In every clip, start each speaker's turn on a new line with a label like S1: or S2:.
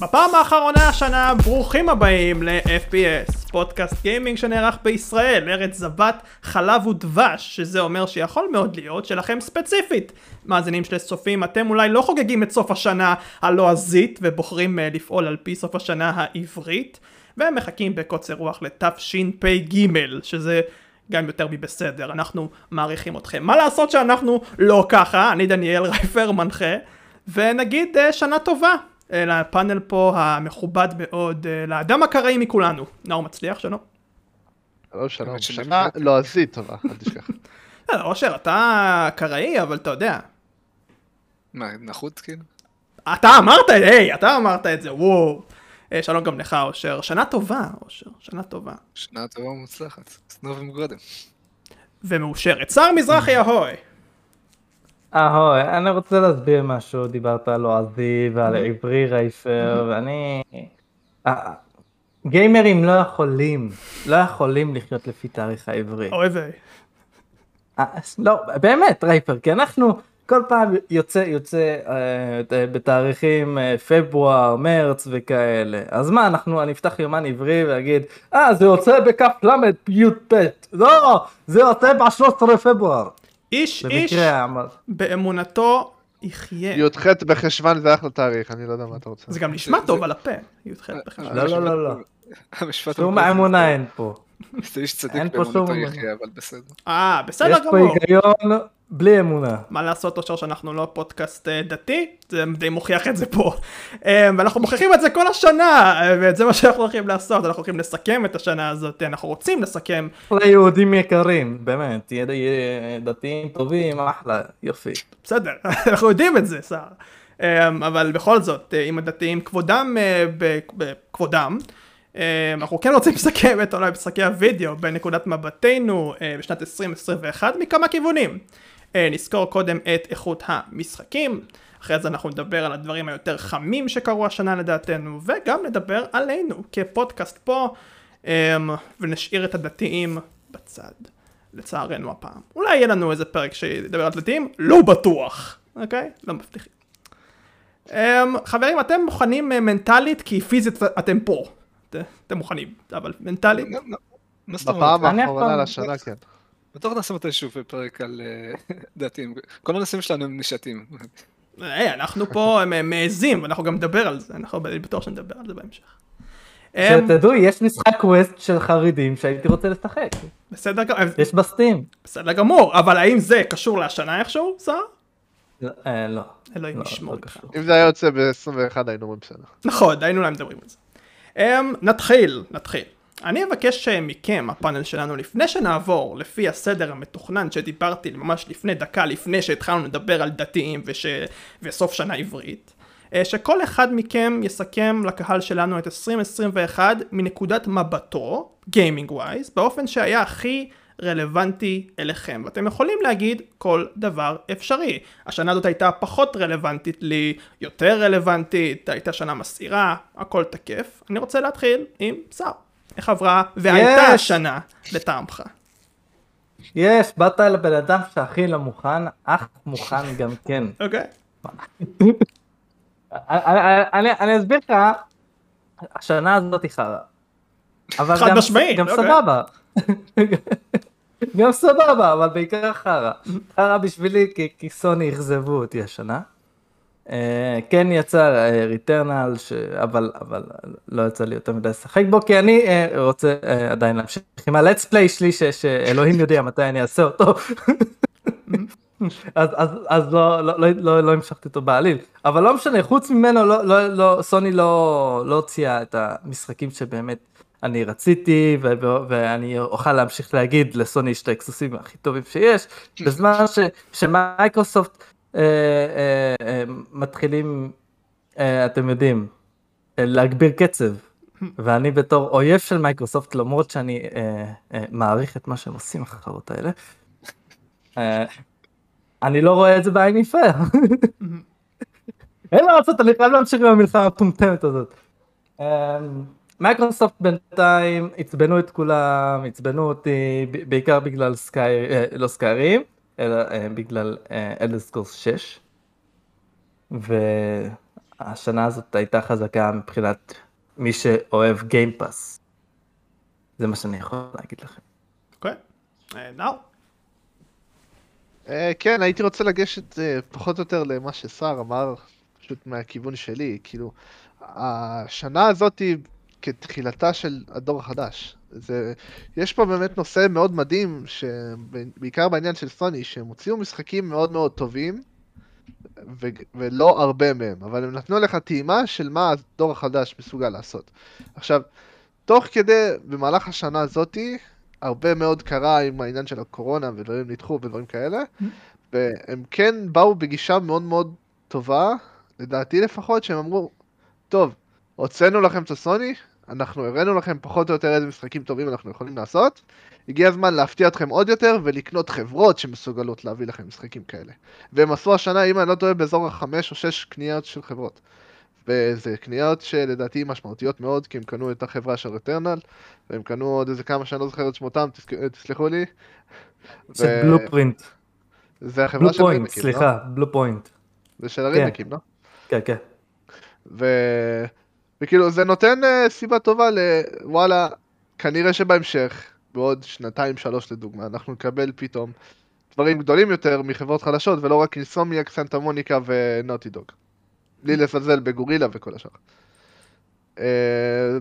S1: בפעם האחרונה השנה, ברוכים הבאים ל-FPS, פודקאסט גיימינג שנערך בישראל, ארץ זבת חלב ודבש, שזה אומר שיכול מאוד להיות שלכם ספציפית. מאזינים של צופים, אתם אולי לא חוגגים את סוף השנה הלועזית ובוחרים uh, לפעול על פי סוף השנה העברית, ומחכים בקוצר רוח לתשפ"ג, שזה גם יותר מבסדר, אנחנו מעריכים אתכם. מה לעשות שאנחנו לא ככה, אני דניאל רייפר מנחה, ונגיד uh, שנה טובה. לפאנל פה המכובד מאוד, לאדם הקראי מכולנו. נאור מצליח, שלום.
S2: שלום, שלום. שנה לועזית טובה, אל תשכח.
S1: אושר, אתה קראי, אבל אתה יודע.
S3: מה, נחות כאילו?
S1: אתה אמרת, היי, אתה אמרת את זה, וואו. שלום גם לך, אושר. שנה טובה, אושר, שנה טובה.
S3: שנה טובה ומוצלחת. סנוב ומגודם.
S1: ומאושרת. שר מזרחי אהוי.
S4: אהוי, אני רוצה להסביר משהו, דיברת על לועזי ועל עברי רייפר, ואני... גיימרים לא יכולים, לא יכולים לחיות לפי תאריך העברי.
S1: אוי ויי.
S4: לא, באמת רייפר, כי אנחנו כל פעם יוצא, יוצא אה, בתאריכים אה, פברואר, מרץ וכאלה. אז מה, אנחנו, אני אפתח יומן עברי ואגיד, אה, זה יוצא בכף ל' י"ב. לא, זה יוצא ב-13 פברואר.
S1: איש איש באמונתו יחיה.
S2: י"ח בחשוון זה אחלה תאריך, אני לא יודע מה אתה רוצה.
S1: זה גם נשמע טוב על הפה, י"ח בחשוון.
S4: לא, לא, לא, לא. שום אמונה אין פה.
S3: זה איש צדיק באמונתו יחיה, אבל בסדר.
S1: אה, בסדר גמור.
S4: יש פה היגיון בלי אמונה.
S1: מה לעשות, אושר, שאנחנו לא פודקאסט דתי? זה די מוכיח את זה פה. ואנחנו מוכיחים את זה כל השנה, ואת זה מה שאנחנו הולכים לעשות, אנחנו הולכים לסכם את השנה הזאת, אנחנו רוצים לסכם.
S4: ליהודים יקרים, באמת, דתיים טובים, אחלה, יופי.
S1: בסדר, אנחנו יודעים את זה, שר. אבל בכל זאת, אם הדתיים כבודם בכבודם, אנחנו כן רוצים לסכם את אולי משחקי הוידאו בנקודת מבטנו בשנת 2021 מכמה כיוונים. נזכור קודם את איכות המשחקים, אחרי זה אנחנו נדבר על הדברים היותר חמים שקרו השנה לדעתנו, וגם נדבר עלינו כפודקאסט פה, ונשאיר את הדתיים בצד, לצערנו הפעם. אולי יהיה לנו איזה פרק שידבר על דתיים, לא בטוח, אוקיי? לא מבטיחים. חברים, אתם מוכנים מנטלית כי פיזית אתם פה. אתם מוכנים, אבל מנטלית.
S2: בפעם האחרונה לשנה, כן.
S3: בטוח נעשה מתישהו פרק על דתיים, כל הנושאים שלנו הם נשתים.
S1: היי, אנחנו פה מעזים, אנחנו גם נדבר על זה, אנחנו בטוח שנדבר על זה בהמשך.
S4: שתדעו, יש משחק קווסט של חרדים שהייתי רוצה לשחק.
S1: בסדר גמור.
S4: יש בסטים.
S1: בסדר גמור, אבל האם זה קשור לשנה איכשהו, שר?
S4: לא.
S1: אלוהים ישמור
S4: לא
S1: אותך.
S2: אם זה היה יוצא ב-21 היינו אומרים בסדר.
S1: נכון, היינו אולי מדברים על זה. Um, נתחיל, נתחיל. אני אבקש מכם, הפאנל שלנו, לפני שנעבור לפי הסדר המתוכנן שדיברתי ממש לפני דקה לפני שהתחלנו לדבר על דתיים וש... וסוף שנה עברית, שכל אחד מכם יסכם לקהל שלנו את 2021 מנקודת מבטו, גיימינג ווייז, באופן שהיה הכי רלוונטי אליכם. ואתם יכולים להגיד כל דבר אפשרי. השנה הזאת הייתה פחות רלוונטית לי, יותר רלוונטית, הייתה שנה מסעירה, הכל תקף. אני רוצה להתחיל עם שר. איך עברה והייתה
S4: Yes.
S1: השנה לטעמך.
S4: יש, באת אל הבן אדם שהכי לא מוכן, אך מוכן גם כן.
S1: אוקיי?
S4: אני- אסביר לך, השנה הזאת היא חרא. אבל
S1: חד משמעית,
S4: גם
S1: אוקיי.
S4: סבבה. גם סבבה, אבל בעיקר חרא. חרא בשבילי כי סוני אכזבו אותי השנה. אה, כן יצא ריטרנל, אבל אבל לא יצא לי יותר מדי לשחק בו, כי אני אה, רוצה אה, עדיין להמשיך עם הלטס פליי שלי, ש- שאלוהים יודע מתי אני אעשה אותו. אז, אז, אז לא, לא, לא, לא, לא המשכתי אותו בעליל, אבל לא משנה, חוץ ממנו, לא, לא, לא, סוני לא, לא הוציאה את המשחקים שבאמת אני רציתי, ו- ו- ואני אוכל להמשיך להגיד לסוני יש את האקסקלוסיבים הכי טובים שיש, בזמן ש, שמייקרוסופט אה, אה, אה, מתחילים, אה, אתם יודעים, אה, להגביר קצב. ואני בתור אויב של מייקרוסופט, למרות שאני אה, אה, מעריך את מה שהם עושים החברות האלה, אה, אני לא רואה את זה בעין יפה. אין מה לעשות, אני חייב להמשיך עם המלחמה המטומטמת הזאת. אה, מייקרוסופט בינתיים עצבנו את כולם, עצבנו אותי, בעיקר בגלל Sky, אה, לא Skyrim, אלא אה, בגלל Elder Scrolls 6. השנה הזאת הייתה חזקה מבחינת מי שאוהב Game Pass. זה מה שאני יכול להגיד לכם.
S1: אוקיי, אה, נאור.
S2: אה, כן, הייתי רוצה לגשת אה, פחות או יותר למה שסער אמר, פשוט מהכיוון שלי, כאילו, השנה הזאת היא כתחילתה של הדור החדש. זה, יש פה באמת נושא מאוד מדהים, בעיקר בעניין של סוני, שהם הוציאו משחקים מאוד מאוד טובים, ו- ולא הרבה מהם, אבל הם נתנו לך טעימה של מה הדור החדש מסוגל לעשות. עכשיו, תוך כדי, במהלך השנה הזאתי, הרבה מאוד קרה עם העניין של הקורונה, ודברים נדחו ודברים כאלה. והם כן באו בגישה מאוד מאוד טובה, לדעתי לפחות, שהם אמרו, טוב, הוצאנו לכם את הסוני, אנחנו הראינו לכם פחות או יותר איזה משחקים טובים אנחנו יכולים לעשות, הגיע הזמן להפתיע אתכם עוד יותר ולקנות חברות שמסוגלות להביא לכם משחקים כאלה. והם עשו השנה, אם אני לא טועה, באזור החמש או שש קניות של חברות. וזה קניות שלדעתי משמעותיות מאוד, כי הם קנו את החברה של Returnal, והם קנו עוד איזה כמה שאני לא זוכר את שמותם, תסלחו לי.
S4: זה Blueprint.
S2: זה החברה של
S4: רימקים, לא? סליחה, Bluepoint.
S2: זה של הרימקים, לא?
S4: כן, כן.
S2: ו... וכאילו זה נותן אה, סיבה טובה לוואלה, כנראה שבהמשך, בעוד שנתיים שלוש לדוגמה, אנחנו נקבל פתאום דברים גדולים יותר מחברות חדשות, ולא רק Insomniac, Santa Monica ו Naughty Dog. בלי לזלזל בגורילה וכל השאר. Uh,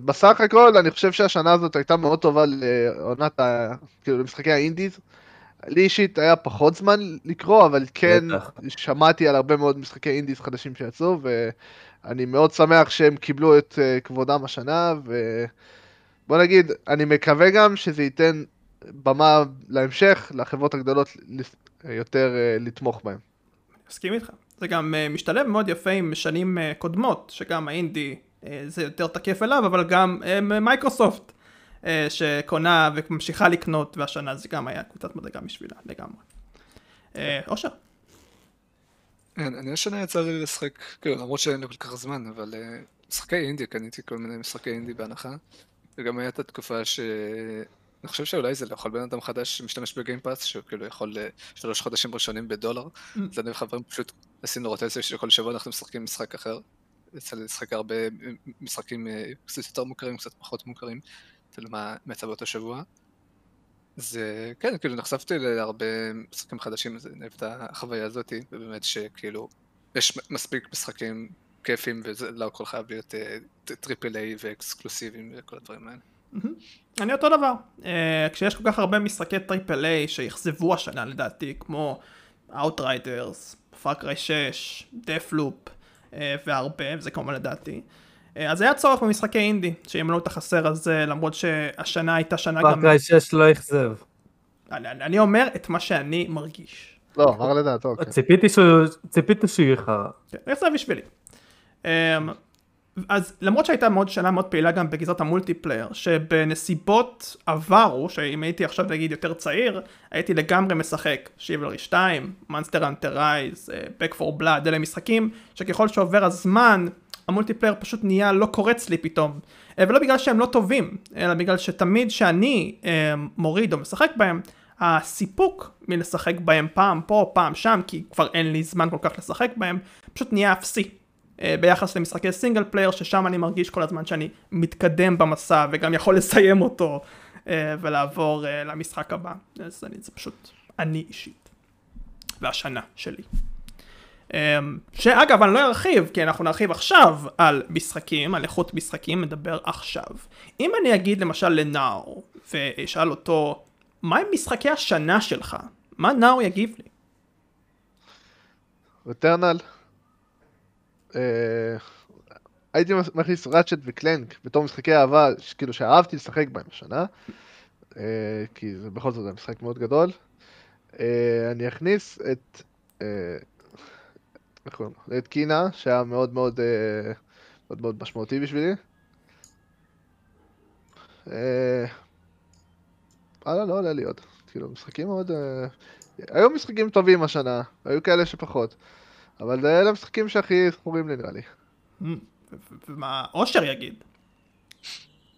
S2: בסך הכל אני חושב שהשנה הזאת הייתה מאוד טובה לעונת ה... כאילו למשחקי האינדיז. לי אישית היה פחות זמן לקרוא, אבל כן שמעתי על הרבה מאוד משחקי אינדיז חדשים שיצאו, ואני מאוד שמח שהם קיבלו את uh, כבודם השנה, ובוא נגיד, אני מקווה גם שזה ייתן במה להמשך, לחברות הגדולות יותר uh, לתמוך בהם.
S1: מסכים איתך. זה גם uh, משתלב מאוד יפה עם שנים uh, קודמות, שגם האינדי uh, זה יותר תקף אליו, אבל גם מייקרוסופט. אה, שקונה וממשיכה לקנות, והשנה זה גם היה קבוצת מדרגה בשבילה לגמרי. אה, אושר.
S3: כן, אני השנה יצא לי לשחק, כאילו למרות שאין לי כל כך זמן, אבל אה, משחקי אינדי, קניתי כל מיני משחקי אינדי בהנחה, וגם הייתה תקופה ש... אני חושב שאולי זה לכל בן אדם חדש שמשתמש בגיימפאס, שהוא כאילו יכול שלוש חודשים ראשונים בדולר, mm. אז אני וחברים פשוט עשינו רוטציה שכל שבוע אנחנו משחקים משחק אחר. יצא לי לשחק הרבה משחקים קצת יותר מוכרים, קצת פחות מוכרים. כאילו מה יצא באותו שבוע. זה, כן, כאילו נחשפתי להרבה משחקים חדשים, אז אני אוהב את החוויה הזאתי, ובאמת שכאילו, יש מספיק משחקים כיפים, וזה לא הכל חייב להיות triple אה, A ואקסקלוסיביים וכל הדברים האלה.
S1: אני אותו דבר, אה, כשיש כל כך הרבה משחקי triple A שאכזבו השנה לדעתי, כמו Outriders, Far Cry 6, Deathloop אה, והרבה, וזה כמובן לדעתי. אה, אז היה צורך במשחקי אינדי, שימלאו את החסר הזה, למרות שהשנה הייתה שנה גם...
S4: Far Cry 6 לא אכזב.
S1: אני, אני אומר את מה שאני מרגיש.
S2: לא, אמר לדעתו.
S4: כן. ציפיתי שהוא, ציפיתי שהוא חרא.
S1: כן, זה בשבילי. אמ, אז למרות שהייתה מאוד שנה מאוד פעילה גם בגזרת ה multiplayer, שבנסיבות עברו, שאם הייתי עכשיו נגיד יותר צעיר, הייתי לגמרי משחק Chivalry 2, Monster Hunter Rise, Back for Blood, אלה משחקים שככל שעובר הזמן, ה multiplayer פשוט נהיה לא קורץ לי פתאום. אה, ולא בגלל שהם לא טובים, אלא בגלל שתמיד שאני אה, מוריד או משחק בהם, הסיפוק מלשחק בהם פעם פה, פעם שם, כי כבר אין לי זמן כל כך לשחק בהם, פשוט נהיה אפסי. אה, ביחס למשחקי single player, ששם אני מרגיש כל הזמן שאני מתקדם במסע וגם יכול לסיים אותו ולעבור למשחק הבא. אז אני, זה פשוט אני אישית. והשנה שלי. אמ, שאגב אני לא ארחיב כי אנחנו נרחיב עכשיו על משחקים, על איכות משחקים, נדבר עכשיו. אם אני אגיד למשל לנאור ואשאל אותו מה הם משחקי השנה שלך, מה נאור יגיב לי?
S2: רטרנל. אה, הייתי מכניס ראצ'ט וקלנק בתור משחקי אהבה, כאילו שאהבתי לשחק בהם השנה, אה, כי זה בכל זאת משחק מאוד גדול. אה, אני אכניס את לו? את קינה, שהיה מאוד מאוד, אה, מאוד מאוד משמעותי בשבילי. אה, וואלה, לא עולה לי עוד. כאילו, משחקים מאוד... אה, היו משחקים טובים השנה, היו כאלה שפחות. אבל אלה המשחקים שהכי זכורים לי נראה לי.
S1: ומה אושר יגיד?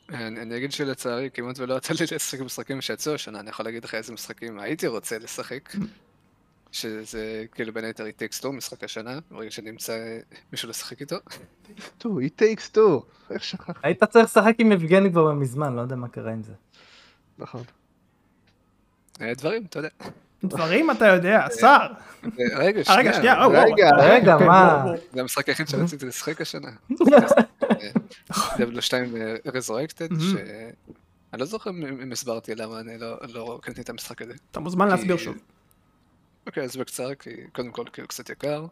S3: אני, אני אגיד שלצערי כמעט ולא יצא לי לשחק משחקים שיצאו השנה, אני יכול להגיד לך איזה משחקים הייתי רוצה לשחק. שזה כאילו בין היתר It Takes Two, משחק השנה, ברגע שנמצא מישהו לשחק איתו.
S2: two, it takes two. איך שכחתי?
S4: היית צריך לשחק עם יבגני כבר מזמן, לא יודע מה קרה עם זה.
S2: נכון.
S3: אה, דברים, אתה יודע.
S1: דברים אתה יודע, שר.
S3: רגע,
S1: שנייה,
S2: רגע,
S4: רגע, מה?
S3: זה המשחק היחיד שרציתי לשחק השנה. דבלו 2 רזורקטד. שאני לא זוכר אם אם הסברתי למה אני לא- לא קניתי את המשחק הזה.
S1: אתה מוזמן להסביר שוב.
S3: אוקיי, אז בקצרה, כי קודם כל כי הוא קצת יקר,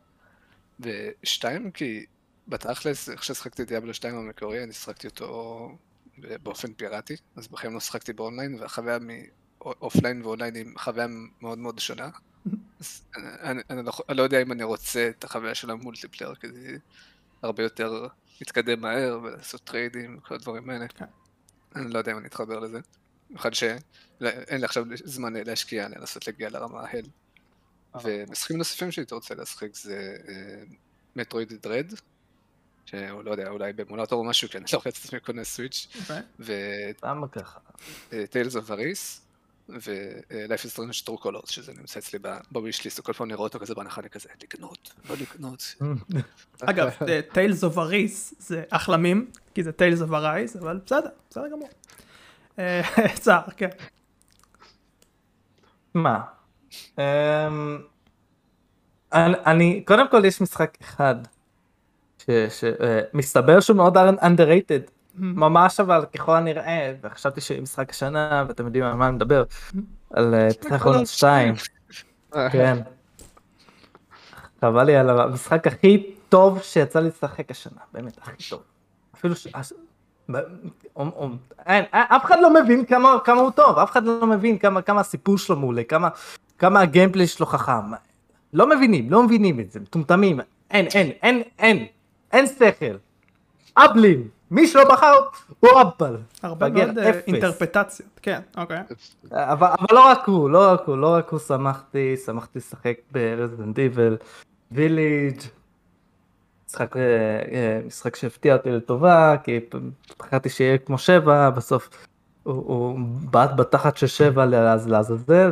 S3: ושתיים, כי בתכלס, איך ששחקתי Diablo 2 המקורי, אני שחקתי אותו באופן פיראטי, אז בחיים לא שחקתי באונליין, והחוויה מ offline ו online היא חוויה מאוד מאוד שונה. אז אני, אני, לא, אני לא יודע אם אני רוצה את החוויה של ה multiplayer, כי זה הרבה יותר להתקדם מהר ולעשות טריידים וכל הדברים האלה.
S1: כן.
S3: אני לא יודע אם אני אתחבר לזה. במיוחד שאין לי עכשיו זמן להשקיע, לנסות להגיע לרמה ה Hell. ומשחקים נוספים שהייתי רוצה לשחק זה Metroid Dread, שהוא לא יודע, אולי באמולטור או משהו, כי אני לא רואה את עצמי קונה Switch,
S1: אוקיי.
S4: למה ככה?
S3: ו Tales of Arise, ו-Life is Strange True Colors, שזה נמצא אצלי ב wishlist, וכל פעם נראה אותו כזה בהנחה, אני כזה, לקנות, לא לקנות.
S1: אגב, Tales of Arise זה אחלה מים, כי זה Tales of Arise, אבל בסדר, בסדר גמור. אה, צער, כן.
S4: מה? אמ, אני, קודם כל יש משחק אחד שמסתבר שהוא מאוד underrated, ממש אבל ככל הנראה, וחשבתי שמשחק השנה, ואתם יודעים על מה אני מדבר, על אה, פסיכונוס 2, כן. חבל לי על המשחק הכי טוב שיצא לי לשחק השנה, באמת, הכי טוב. אפילו ש... אין, אף אחד לא מבין כמה, כמה הוא טוב, אף אחד לא מבין כמה, כמה הסיפור שלו מעולה, כמה, כמה הגיימפלי שלו חכם. לא מבינים, לא מבינים את זה, מטומטמים, אין, אין, אין, אין, אין שכל. אבלים, מי שלא בחר הוא אבל.
S1: הרבה מאוד אה. אינטרפטציות, כן, אוקיי.
S4: אבל, אבל לא רק הוא, לא רק הוא, לא רק הוא שמחתי, שמחתי לשחק ברזידנט איבל, ויליג', משחק, אה, אה, משחק שהפתיע אותי לטובה, כי פחדתי שיהיה כמו שבע, בסוף הוא, הוא בעט בתחת של שבע לעז- לעזאזל,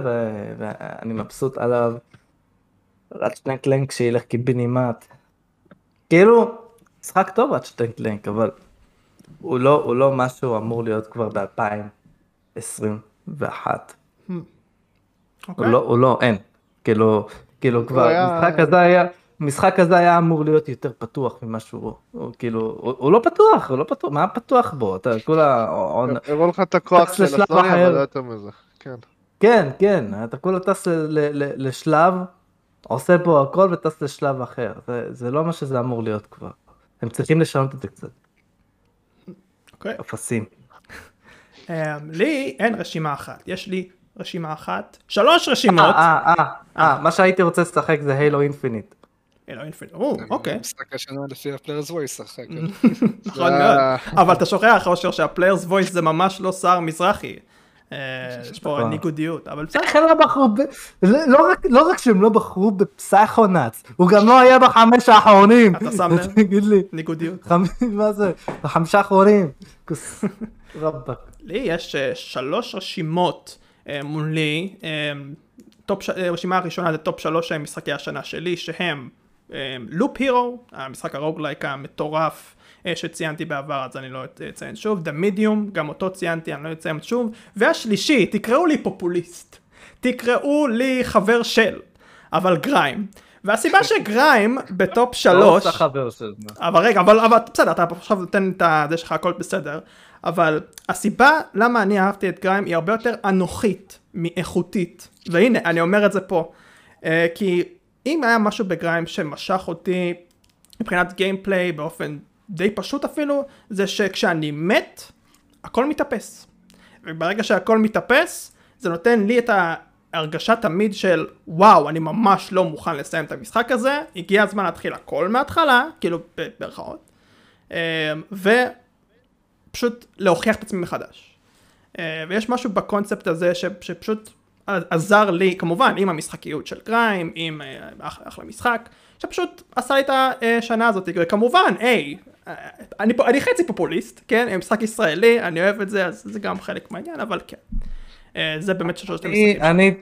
S4: ואני מבסוט עליו. רצ'טנק קלנק שילך קיבינימט. כאילו, משחק טוב רצ'טנק קלנק, אבל הוא לא, הוא לא משהו אמור להיות כבר ב-2021.
S1: אוקיי.
S4: הוא לא, הוא לא, אין. כאילו, כאילו כבר,
S2: היה-
S4: משחק הזה היה, משחק הזה היה אמור להיות יותר פתוח ממה שהוא, הוא כאילו, הוא, הוא לא פתוח, הוא לא פתוח, מה פתוח בו? אתה כולה, עון-
S2: הראו לך את הכוח של
S4: אחר.
S2: אבל לא יותר מזה. כן.
S4: כן, כן, אתה כולה טס ל, ל, ל, לשלב, עושה פה הכל וטס לשלב אחר, זה, זה לא מה שזה אמור להיות כבר. הם צריכים לשנות את זה קצת,
S1: אוקיי.
S4: אפסים.
S1: אה, לי אין רשימה אחת, יש לי רשימה אחת, שלוש
S4: אה,
S1: רשימות.
S4: אה, אה, אה, מה שהייתי רוצה לשחק זה Halo Infinite.
S1: אלוהים או, אוקיי,
S3: משחק השנה לפי ה Players' Voice, אחר
S1: נכון מאוד. אבל אתה שוכח, אושר, שה Players' Voice זה ממש לא שר מזרחי. אה, יש פה. ניגודיות, אבל בסדר.
S4: איך הם לא בחרו. לא לא רק, לא רק שהם לא בחרו ב Psychonauts, הוא גם לא היה בחמש האחרונים.
S1: אתה שם לב?
S4: תגיד לי,
S1: ניגודיות.
S4: מה זה? בחמישה האחרונים. רבאק.
S1: לי יש אה, שלוש רשימות אה, מולי, top רשימה הראשונה זה top שלוש משחקי השנה שלי, שהם Loop Hero, המשחק ה roguelike המטורף אה, שציינתי בעבר, אז אני לא אציין שוב, The Medium, גם אותו ציינתי, אני לא אציין שוב, והשלישי, תקראו לי פופוליסט, תקראו לי חבר של, אבל GRIME. והסיבה
S4: ש
S1: GRIME
S4: ב top לא שלוש.
S1: אבל רגע, אבל, אבל בסדר, אתה עכשיו נותן את זה שלך הכל בסדר, אבל הסיבה למה אני אהבתי את גריים היא הרבה יותר אנוכית מאיכותית, והנה, אני אומר את זה פה, אה, כי אם היה משהו בגריים שמשך אותי מבחינת גיימפליי באופן די פשוט אפילו, זה שכשאני מת, הכל מתאפס. וברגע שהכל מתאפס, זה נותן לי את ההרגשה תמיד של וואו, אני ממש לא מוכן לסיים את המשחק הזה, הגיע הזמן להתחיל הכל מההתחלה, כאילו ב- במרכאות, אה, ופשוט להוכיח את עצמי מחדש. אה, ויש משהו בקונספט הזה ש, שפשוט עזר לי, כמובן, עם המשחקיות של גריים, עם אה, אח- אחלה משחק, שפשוט עשה לי את השנה הזאת, וכמובן, היי, אה, אני, אני חצי פופוליסט, כן, משחק ישראלי, אני אוהב את זה, אז זה גם חלק מהעניין, אבל כן. אה, זה באמת שלושת
S4: אני-
S1: המשחקים.
S4: אני,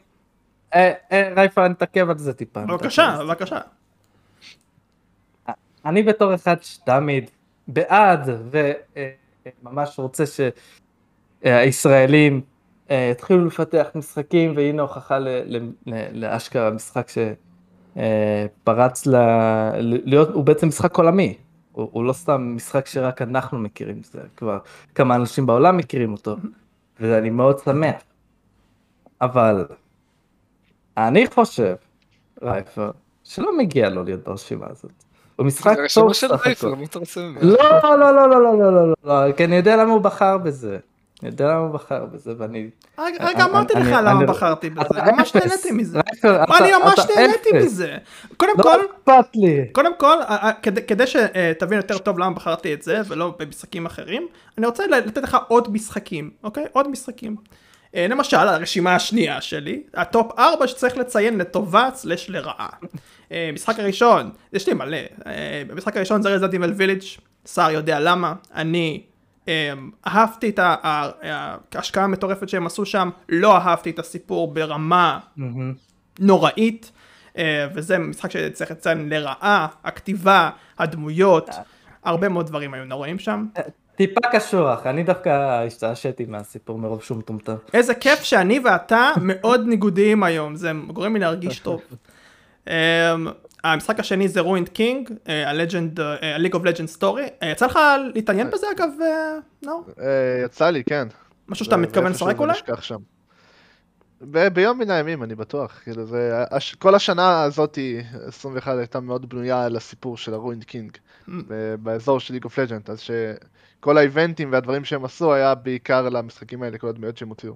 S4: רייפה, אני אתעכב על זה טיפה.
S1: בבקשה, בבקשה.
S4: אני בתור אחד שתמיד בעד וממש רוצה שהישראלים התחילו לפתח משחקים והנה הוכחה ל- ל- ל- לאשכרה משחק שפרץ ל... להיות, הוא בעצם משחק עולמי, הוא, הוא לא סתם משחק שרק אנחנו מכירים, זה כבר כמה אנשים בעולם מכירים אותו, ואני מאוד שמח. אבל אני חושב, רייפר, שלא מגיע לו להיות ברשימה הזאת. הוא משחק טוב סך הכל. לא, לא, לא, לא, לא, לא, לא, לא, לא, כי אני יודע למה הוא בחר בזה. אני יודע למה הוא בחר בזה, ואני...
S1: רגע, אמרתי לך למה בחרתי בזה, ממש. נהניתי מזה. אני ממש נהניתי. מזה. קודם
S4: לא
S1: כל,
S4: אכפת לי.
S1: קודם כל, כדי- שתבין יותר טוב למה בחרתי את זה ולא במשחקים אחרים, אני רוצה לתת לך עוד משחקים, אוקיי? עוד משחקים. אה, למשל, הרשימה השנייה שלי, ה top 4 שצריך לציין לטובה slash לרעה. אה, משחק הראשון, יש לי מלא, אה, המשחק הראשון זה Resident Evil Village, שר יודע למה, אני אהבתי את ההשקעה המטורפת שהם עשו שם, לא אהבתי את הסיפור ברמה. נוראית, אה, וזה משחק שצריך לציין לרעה, הכתיבה, הדמויות, הרבה מאוד דברים היו נוראים שם.
S4: טיפה קשוח, אני דווקא השתעשעתי מהסיפור מרוב שהוא מטומטם.
S1: איזה כיף שאני ואתה מאוד ניגודיים היום, זה גורם לי להרגיש טוב. המשחק השני זה Ruined King, ה League of Legends Story. יצא לך להתעניין בזה אגב? אה, נאור?
S2: יצא לי, כן.
S1: משהו שאתה מתכוון לשחק אולי?
S2: ב- ביום מן הימים, אני בטוח. כאילו, זה... הש... כל השנה הזאת, 21, הייתה מאוד בנויה על הסיפור של ה Ruined King.
S1: Mm.
S2: ב- באזור של League of Legends, אז שכל ה event ים והדברים שהם עשו היה בעיקר למשחקים האלה, כל הדמויות שהם הוציאו.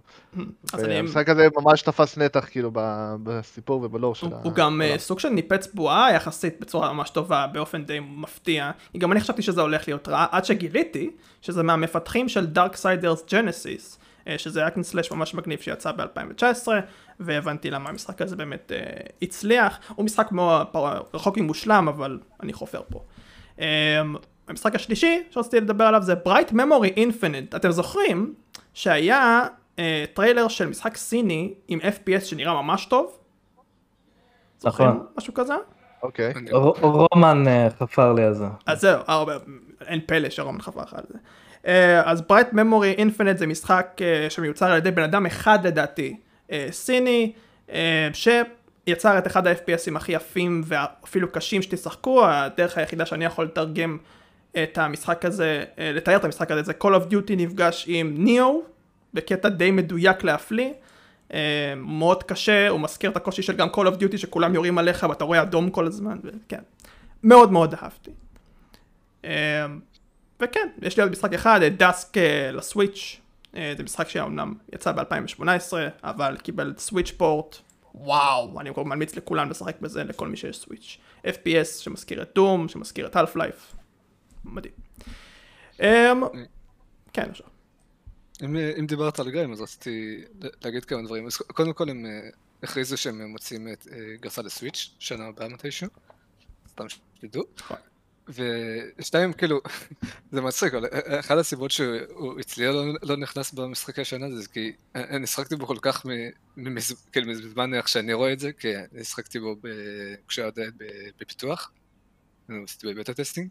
S1: אני...
S2: המשחק הזה ממש תפס נתח כאילו ב- בסיפור ובלור של ה...
S1: הוא גם אה,
S2: העולם.
S1: סוג של ניפץ בועה יחסית בצורה ממש טובה באופן די מפתיע. גם אני חשבתי שזה הולך להיות רע עד שגיליתי שזה מהמפתחים של Darksiders Genesis אה, שזה אקן סלאש ממש מגניב שיצא ב-2019 והבנתי למה המשחק הזה באמת אה, הצליח. הוא משחק מאוד פר- רחוק ממושלם אבל אני חופר פה. אה, המשחק השלישי שרציתי לדבר עליו זה Bright Memory Infinite. אתם זוכרים שהיה אה, טריילר של משחק סיני עם FPS שנראה ממש טוב? זוכרים
S4: נכון.
S1: משהו כזה?
S2: אוקיי.
S4: ר- רומן אה, חפר לי על זה.
S1: אז זהו, אין פלא שרומן חפר לך על זה. אה, אז Bright Memory Infinite זה משחק אה, שמיוצר על ידי בן אדם אחד לדעתי, אה, סיני, שיצר את אחד ה-FPSים הכי יפים ואפילו קשים שתשחקו, הדרך היחידה שאני יכול לתרגם את המשחק הזה, לתאר את המשחק הזה זה Call of Duty נפגש עם ניאו, בקטע די מדויק להפליא. אה, מאוד קשה, הוא מזכיר את הקושי של גם Call of Duty שכולם יורים עליך ואתה רואה אדום כל הזמן, וכן. מאוד מאוד אהבתי. אה, וכן, יש לי עוד משחק אחד, דאסק לסוויץ', אה, זה משחק שאומנם יצא ב-2018, אבל קיבל סוויץ' פורט, וואו, אני ממליץ לכולם לשחק בזה, לכל מי שיש סוויץ'. FPS שמזכיר את דום, שמזכיר את half life, מדהים. אמ, כן, עכשיו.
S3: אם, אם דיברת על גיים, אז רציתי להגיד כמה דברים. אז קודם כל הם אה, הכריזו שהם מוצאים את אה, גרסה לסוויץ', שנה הבאה מתישהו. סתם שתדעו. ושתיים, כאילו, זה מצחיק, אבל אה, אחת הסיבות שהוא אצלי לא, לא נכנס במשחקי השנה זה כי אני שחקתי בו כל כך ממז- כאילו מזמן איך שאני רואה את זה, כי אני שחקתי בו ב- כשהוא היה עדיין ב- בפיתוח. אני עשיתי ב beta testing.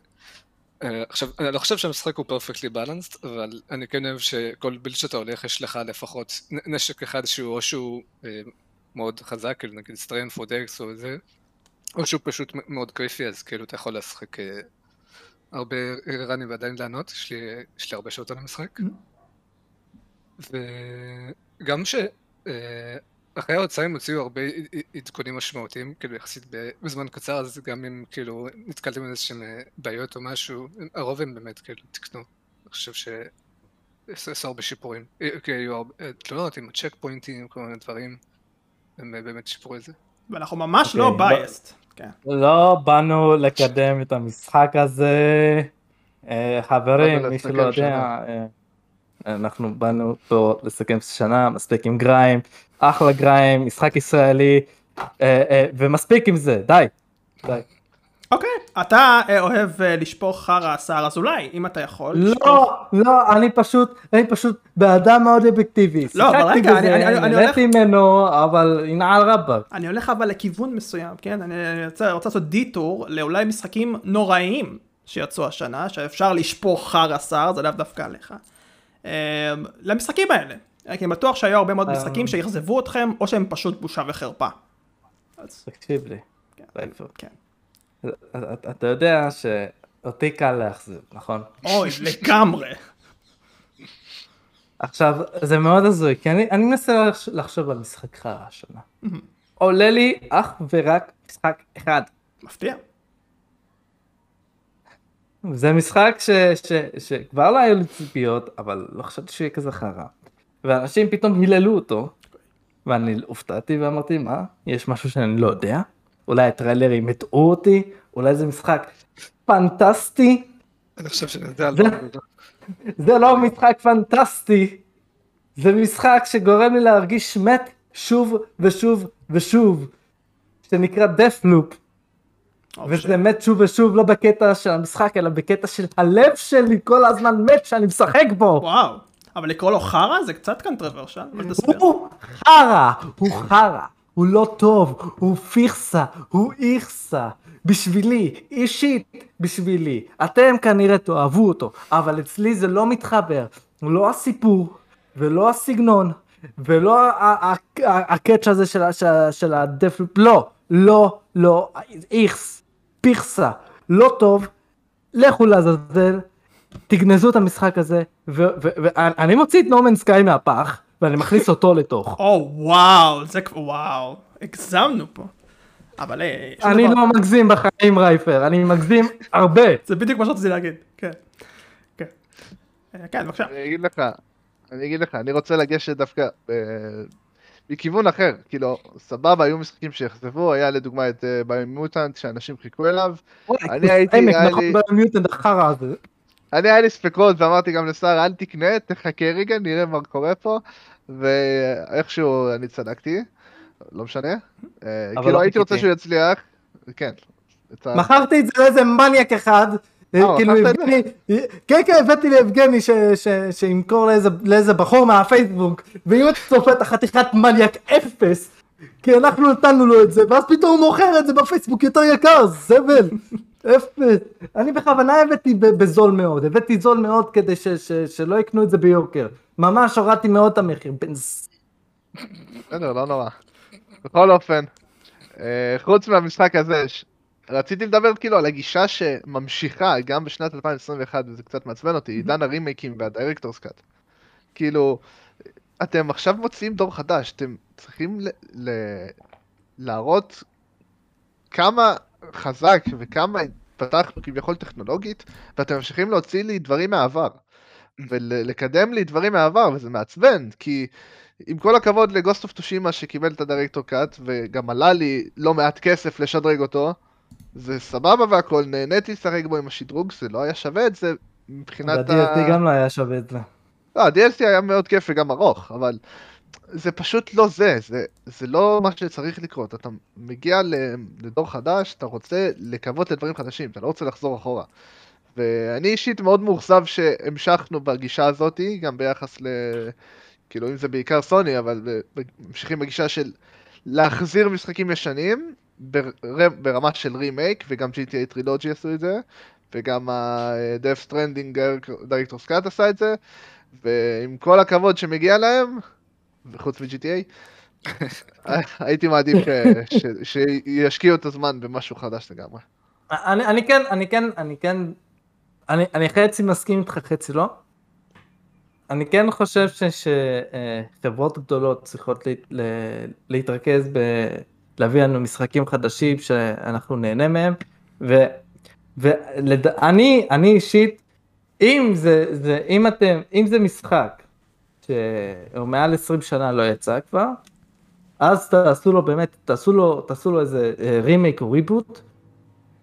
S3: אה, עכשיו, אני לא חושב שהמשחק הוא perfectly balanced, אבל אני כן אוהב שכל build שאתה הולך יש לך לפחות נשק אחד שהוא או שהוא אה, מאוד חזק, כאילו נגיד strength או dex או זה, או שהוא פשוט מאוד כיפי, אז כאילו אתה יכול לשחק אה, הרבה run ים ועדיין ליהנות, יש לי, יש לי הרבה שעות על המשחק. וגם ש... אה, אחרי ההוצאה הם הוציאו הרבה עדכונים משמעותיים, כאילו יחסית בזמן קצר, אז גם אם כאילו נתקלתם עם איזשהם אה, בעיות או משהו, הרוב הם באמת כאילו תקנו. אני חושב ש... עשו הרבה שיפורים. כי היו הרבה תלונות עם הצ'ק פוינטים, כל מיני דברים, הם באמת שיפרו את זה.
S1: ואנחנו ממש
S4: אוקיי,
S1: לא בייסט. כן.
S4: לא באנו לקדם את המשחק הזה. אה, חברים, מי שלא יודע. אה, אנחנו באנו פה לסכם שנה, מספיק עם גריים, אחלה גריים, משחק ישראלי, אה, ומספיק עם זה, די. די.
S1: אוקיי, אתה אה, אוהב אה, לשפוך חרא שר אזולאי, אם אתה יכול.
S4: לא, לא, אני פשוט, אני פשוט באדם מאוד אובייקטיבי.
S1: לא, אבל רגע, אני- אני- אני
S4: נהניתי ממנו, אבל ינעל רבאק.
S1: אני הולך אבל לכיוון מסוים, כן? אני רוצה, לעשות דיטור לאולי משחקים נוראיים שיצאו השנה, שאפשר לשפוך חרא שר, זה לאו דווקא עליך. אה, למשחקים האלה. כי אני בטוח שהיו הרבה מאוד. משחקים שאכזבו אתכם, או שהם פשוט בושה וחרפה. אז
S4: תקשיב לי,
S1: כן.
S4: אתה- יודע שאותי קל להחזיר, נכון?
S1: אוי, לגמרי.
S4: עכשיו, זה מאוד הזוי, כי אני, אני מנסה לחש- לחשוב על משחק חרא השנה. עולה לי אך ורק משחק אחד.
S1: מפתיע.
S4: זה משחק ש, ש, שכבר לא היו לי ציפיות, אבל לא חשבתי שהוא יהיה כזה חרא. ואנשים פתאום היללו אותו, ואני הופתעתי ואמרתי, מה? יש משהו שאני לא יודע? אולי הטריילרים הטעו אותי? אולי זה משחק פנטסטי?
S3: אני חושב על
S4: זה-. זה לא משחק פנטסטי, זה משחק שגורם לי להרגיש מת שוב ושוב ושוב, שנקרא death loop, וזה מת שוב ושוב לא בקטע של המשחק אלא בקטע של הלב שלי כל הזמן מת שאני משחק בו.
S1: וואו. אבל לקרוא לו חרא זה קצת תסביר.
S4: הוא חרא, הוא חרא, הוא לא טוב, הוא פיכסה, הוא איכסה. בשבילי, אישית בשבילי. אתם כנראה תאהבו אותו, אבל אצלי זה לא מתחבר. לא הסיפור, ולא הסגנון, ולא הקאץ' הזה של של של הדף... לא, לא, לא, איכס, פיכסה, לא טוב. לכו לעזאזל, תגנזו את המשחק הזה, ואני מוציא את נורמן סקאי מהפח, ואני מכניס אותו לתוך.
S1: או וואו, זה כבר, וואו. הגזמנו פה. אבל אה,
S4: אני. לא מגזים בחיים רייפר, אני מגזים הרבה.
S1: זה בדיוק מה שרציתי להגיד, כן. כן. אה, כן, בבקשה.
S2: אני אגיד לך, אני אגיד לך, אני רוצה לגשת דווקא אה, מכיוון אחר, כאילו, סבבה, היו משחקים שאכזבו, היה לדוגמה את ביומיוטנט שאנשים חיכו אליו, אני הייתי- היה
S4: נכון,
S2: לי-
S4: במיוטנט החרא הזה.
S2: אני היה לי ספקות ואמרתי גם לשר אל תקנה, תחכה רגע, נראה מה קורה פה, ואיכשהו אני צדקתי, לא משנה, אה, כאילו
S4: לא
S2: הייתי רוצה. שהוא יצליח, כן.
S4: מכרתי את זה לאיזה מניאק אחד.
S2: אה,
S4: כאילו
S2: את
S4: יבגני, כן כן הבאתי ליבגני שימכור לאיזה בחור מהפייסבוק ואם אתה צופה את החתיכת מניאק אפס כי אנחנו נתנו לו את זה ואז פתאום הוא מוכר את זה בפייסבוק יותר יקר זבל אפס. אני בכוונה הבאתי בזול מאוד. הבאתי זול מאוד כדי ש- ש- שלא יקנו את זה ביוקר. ממש הורדתי מאוד את המחיר.
S2: בסדר, לא נורא. בכל אופן, אה, חוץ מהמשחק הזה, רציתי לדבר כאילו על הגישה שממשיכה גם בשנת 2021, וזה קצת מעצבן אותי, עידן הרימייקים והדירקטורס קאט. כאילו, אתם עכשיו מוציאים דור חדש, אתם צריכים ל- ל- להראות כמה חזק וכמה התפתחנו כביכול טכנולוגית, ואתם ממשיכים להוציא לי דברים מהעבר. ולקדם לי דברים מהעבר, וזה מעצבן, כי עם כל הכבוד לגוסט אוף טושימה שקיבל את הדירקטור קאט, וגם עלה לי לא מעט כסף לשדרג אותו, זה סבבה והכל, נהניתי לשחק בו עם השדרוג, זה לא היה שווה את זה מבחינת
S4: ה-DLT גם לא היה שווה את זה
S2: לא, ה-DLC היה מאוד כיף וגם ארוך, אבל זה פשוט לא זה, זה, זה לא מה שצריך לקרות. אתה מגיע לדור חדש, אתה רוצה לקוות לדברים חדשים, אתה לא רוצה לחזור אחורה. ואני אישית מאוד מאוכזב שהמשכנו בגישה הזאתי, גם ביחס ל... כאילו, אם זה בעיקר סוני, אבל ממשיכים בגישה של להחזיר משחקים ישנים, בר... ברמה של רימייק, וגם GTA טרילוגי עשו את זה, וגם ה-Death Stranding Director's Cut עשה את זה, ועם כל הכבוד שמגיע להם, וחוץ מ-GTA, הייתי מעדיף שישקיעו את הזמן במשהו חדש לגמרי.
S4: אני, אני כן, אני כן, אני כן, אני, אני חצי מסכים איתך, חצי לא. אני כן חושב שחברות גדולות צריכות לה, לה, להתרכז בלהביא לנו משחקים חדשים שאנחנו נהנה מהם, ואני אני אישית, אם זה, זה, אם אתם, אם זה משחק שהוא מעל 20 שנה לא יצא כבר, אז תעשו לו באמת, תעשו לו, תעשו לו איזה רימייק או reboot,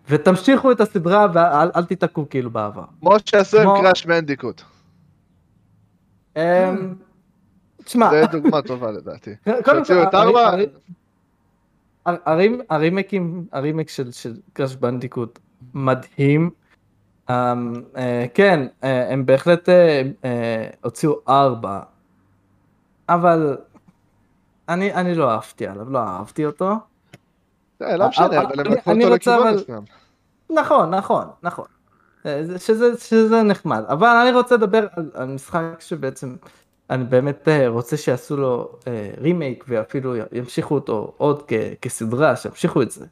S4: ותמשיכו את הסדרה ואל אל תיתקעו כאילו בעבר.
S2: כמו שעשו עם Crash Bandicoot,
S4: אמ, תשמע,
S2: זה דוגמה טובה לדעתי.
S4: קודם כל,
S2: ה
S4: remake ים, ה remake של Crash Bandicoot מדהים. Um, uh, כן, uh, הם בהחלט הוציאו ארבע, אבל אני, אני לא אהבתי עליו, לא אהבתי אותו.
S2: אה, לא משנה,
S4: אבל-
S2: הם לקחו אותו לכיוון מסוים.
S4: נכון, נכון, נכון. אה, זה- שזה, שזה נחמד, אבל אני רוצה לדבר על, על משחק שבעצם אני באמת אה, רוצה שיעשו לו אה, רימייק ואפילו ימשיכו אותו עוד כ, כסדרה, שימשיכו את זה,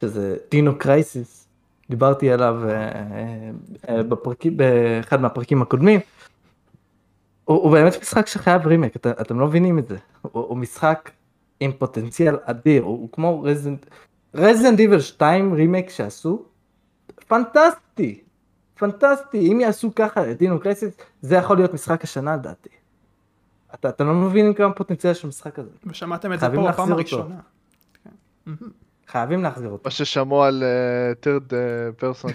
S4: שזה דינו קרייסיס, דיברתי עליו אה, אה, אה, בפרקים, באחד מהפרקים הקודמים. הוא, הוא באמת משחק שחייב רימייק, את, אתם לא מבינים את זה, הוא, הוא משחק עם פוטנציאל אדיר, הוא, הוא כמו Resident, Resident Evil 2 רימייק שעשו, פנטסטי, פנטסטי, אם יעשו ככה את Dino Crisis, זה יכול להיות משחק השנה לדעתי. אתה, אתם לא מבינים כמה פוטנציאל של המשחק הזה,
S1: ושמעתם את זה פה בפעם. הראשונה.
S4: חייבים להחזיר אותו.
S2: מה ששמעו על אה, third אה, person,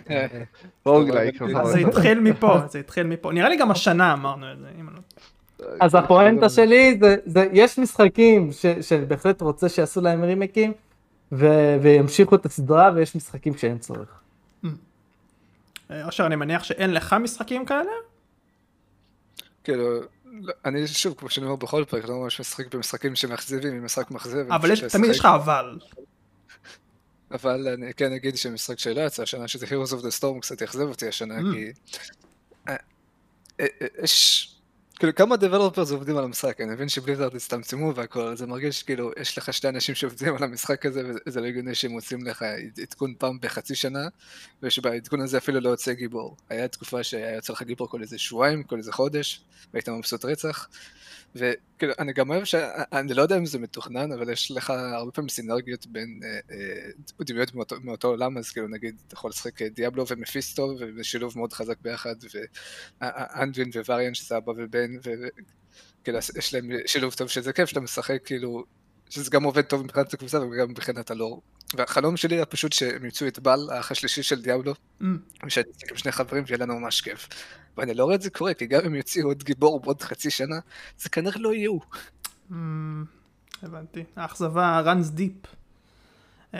S1: זה התחיל מפה, זה התחיל מפה. נראה לי גם השנה אמרנו את זה, אם אני לא טועה.
S4: אז הפואנטה שלי זה, זה יש משחקים ש, שאני בהחלט רוצה שיעשו להם רימייקים ו, וימשיכו את הסדרה ויש משחקים שאין צורך.
S1: אה, אושר, אני מניח שאין לך משחקים כאלה?
S3: כאילו, לא, אני שוב, כמו שאני אומר בכל פרק, לא ממש משחק במשחקים שמאכזבים, אם משחק מאכזב.
S1: אבל תמיד יש לך. אבל.
S3: אבל אני כן אגיד שמשחק שלא יצא השנה, שזה Heroes of the Storm, קצת אכזב אותי השנה,
S1: Mm.
S3: כי... אה, אה, אה, יש... כאילו, כמה דבלופרס עובדים על המשחק, אני מבין שבליזארד הצטמצמו והכל, זה מרגיש כאילו, יש לך שתי אנשים שעובדים על המשחק הזה, וזה לא הגיוני שהם מוצאים לך עדכון פעם בחצי שנה, ושבעדכון הזה אפילו לא יוצא גיבור. היה תקופה שהיה יוצא לך גיבור כל איזה שבועיים, כל איזה חודש, והיית מבסוט רצח. וכאילו, אני גם אוהב ש... אני לא יודע אם זה מתוכנן, אבל יש לך הרבה פעמים סינרגיות בין אה, אה, דמויות מאותו, מאותו עולם, אז כאילו נגיד, אתה יכול לשחק אה, דיאבלו ומפיסטו, ובשילוב מאוד חזק ביחד, ואנדווין ווריאן שזה אבא ובן, וכאילו יש להם שילוב טוב שזה כיף שאתה משחק כאילו, שזה גם עובד טוב מבחינת הקבוצה וגם מבחינת הלור. והחלום שלי היה פשוט שהם ימצאו את בל, האח השלישי של דיאבלו,
S1: Mm.
S3: ושאני אצליח עם שני חברים ויהיה לנו ממש כיף. ואני לא רואה את זה קורה, כי גם אם יוציאו עוד גיבור בעוד חצי שנה, זה כנראה לא יהיו.
S1: Mm, הבנתי. האכזבה runs deep. אמ,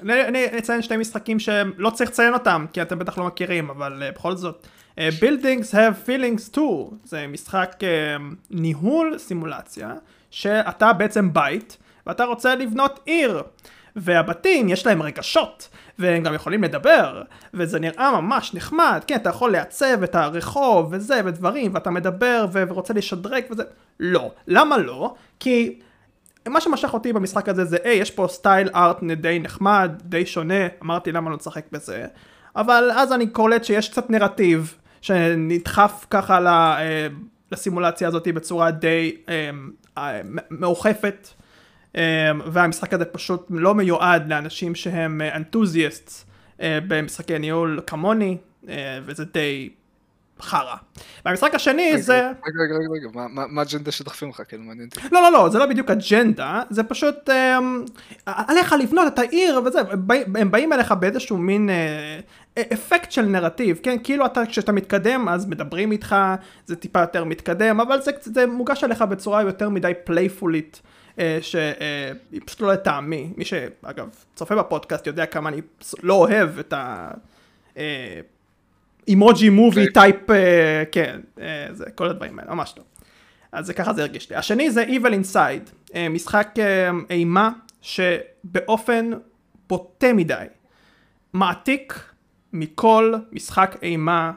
S1: אני אני אציין שני משחקים שלא צריך לציין אותם, כי אתם בטח לא מכירים, אבל אה, בכל זאת. אה, Buildings have feelings too, זה משחק אה, ניהול סימולציה, שאתה בעצם בית, ואתה רוצה לבנות עיר. והבתים יש להם רגשות, והם גם יכולים לדבר, וזה נראה ממש נחמד, כן, אתה יכול לעצב את הרחוב וזה ודברים, ואתה מדבר ו- ורוצה לשדרג וזה, לא. למה לא? כי מה שמשך אותי במשחק הזה זה, היי, יש פה סטייל ארט די נחמד, די שונה, אמרתי למה לא לשחק בזה, אבל אז אני קולט שיש קצת נרטיב, שנדחף ככה ל- אה, לסימולציה הזאת בצורה די אה, אה, מאוכפת. והמשחק הזה פשוט לא מיועד לאנשים שהם אנתוזיאסט במשחקי ניהול כמוני, וזה די חרא. והמשחק השני זה...
S3: רגע, רגע, רגע, רגע, מה- האג'נדה שדוחפים לך? כאילו, מעניין אותי.
S1: לא, לא, לא, זה לא בדיוק אג'נדה, זה פשוט אמ, עליך לבנות את העיר וזה, הם באים- אליך באיזשהו מין אה, אפקט של נרטיב, כן? כאילו אתה, כשאתה מתקדם אז מדברים איתך, זה טיפה יותר מתקדם, אבל זה, זה מוגש עליך בצורה יותר מדי פלייפולית. אה, שהיא פשוט לא לטעמי, מי שאגב צופה בפודקאסט יודע כמה אני לא אוהב את ה... אימוג'י מובי. טייפ, כן, אה, זה כל הדברים האלה, ממש לא. אז זה ככה זה הרגיש לי. השני זה Evil Inside, אה, משחק אה, אימה שבאופן בוטה מדי מעתיק מכל משחק אימה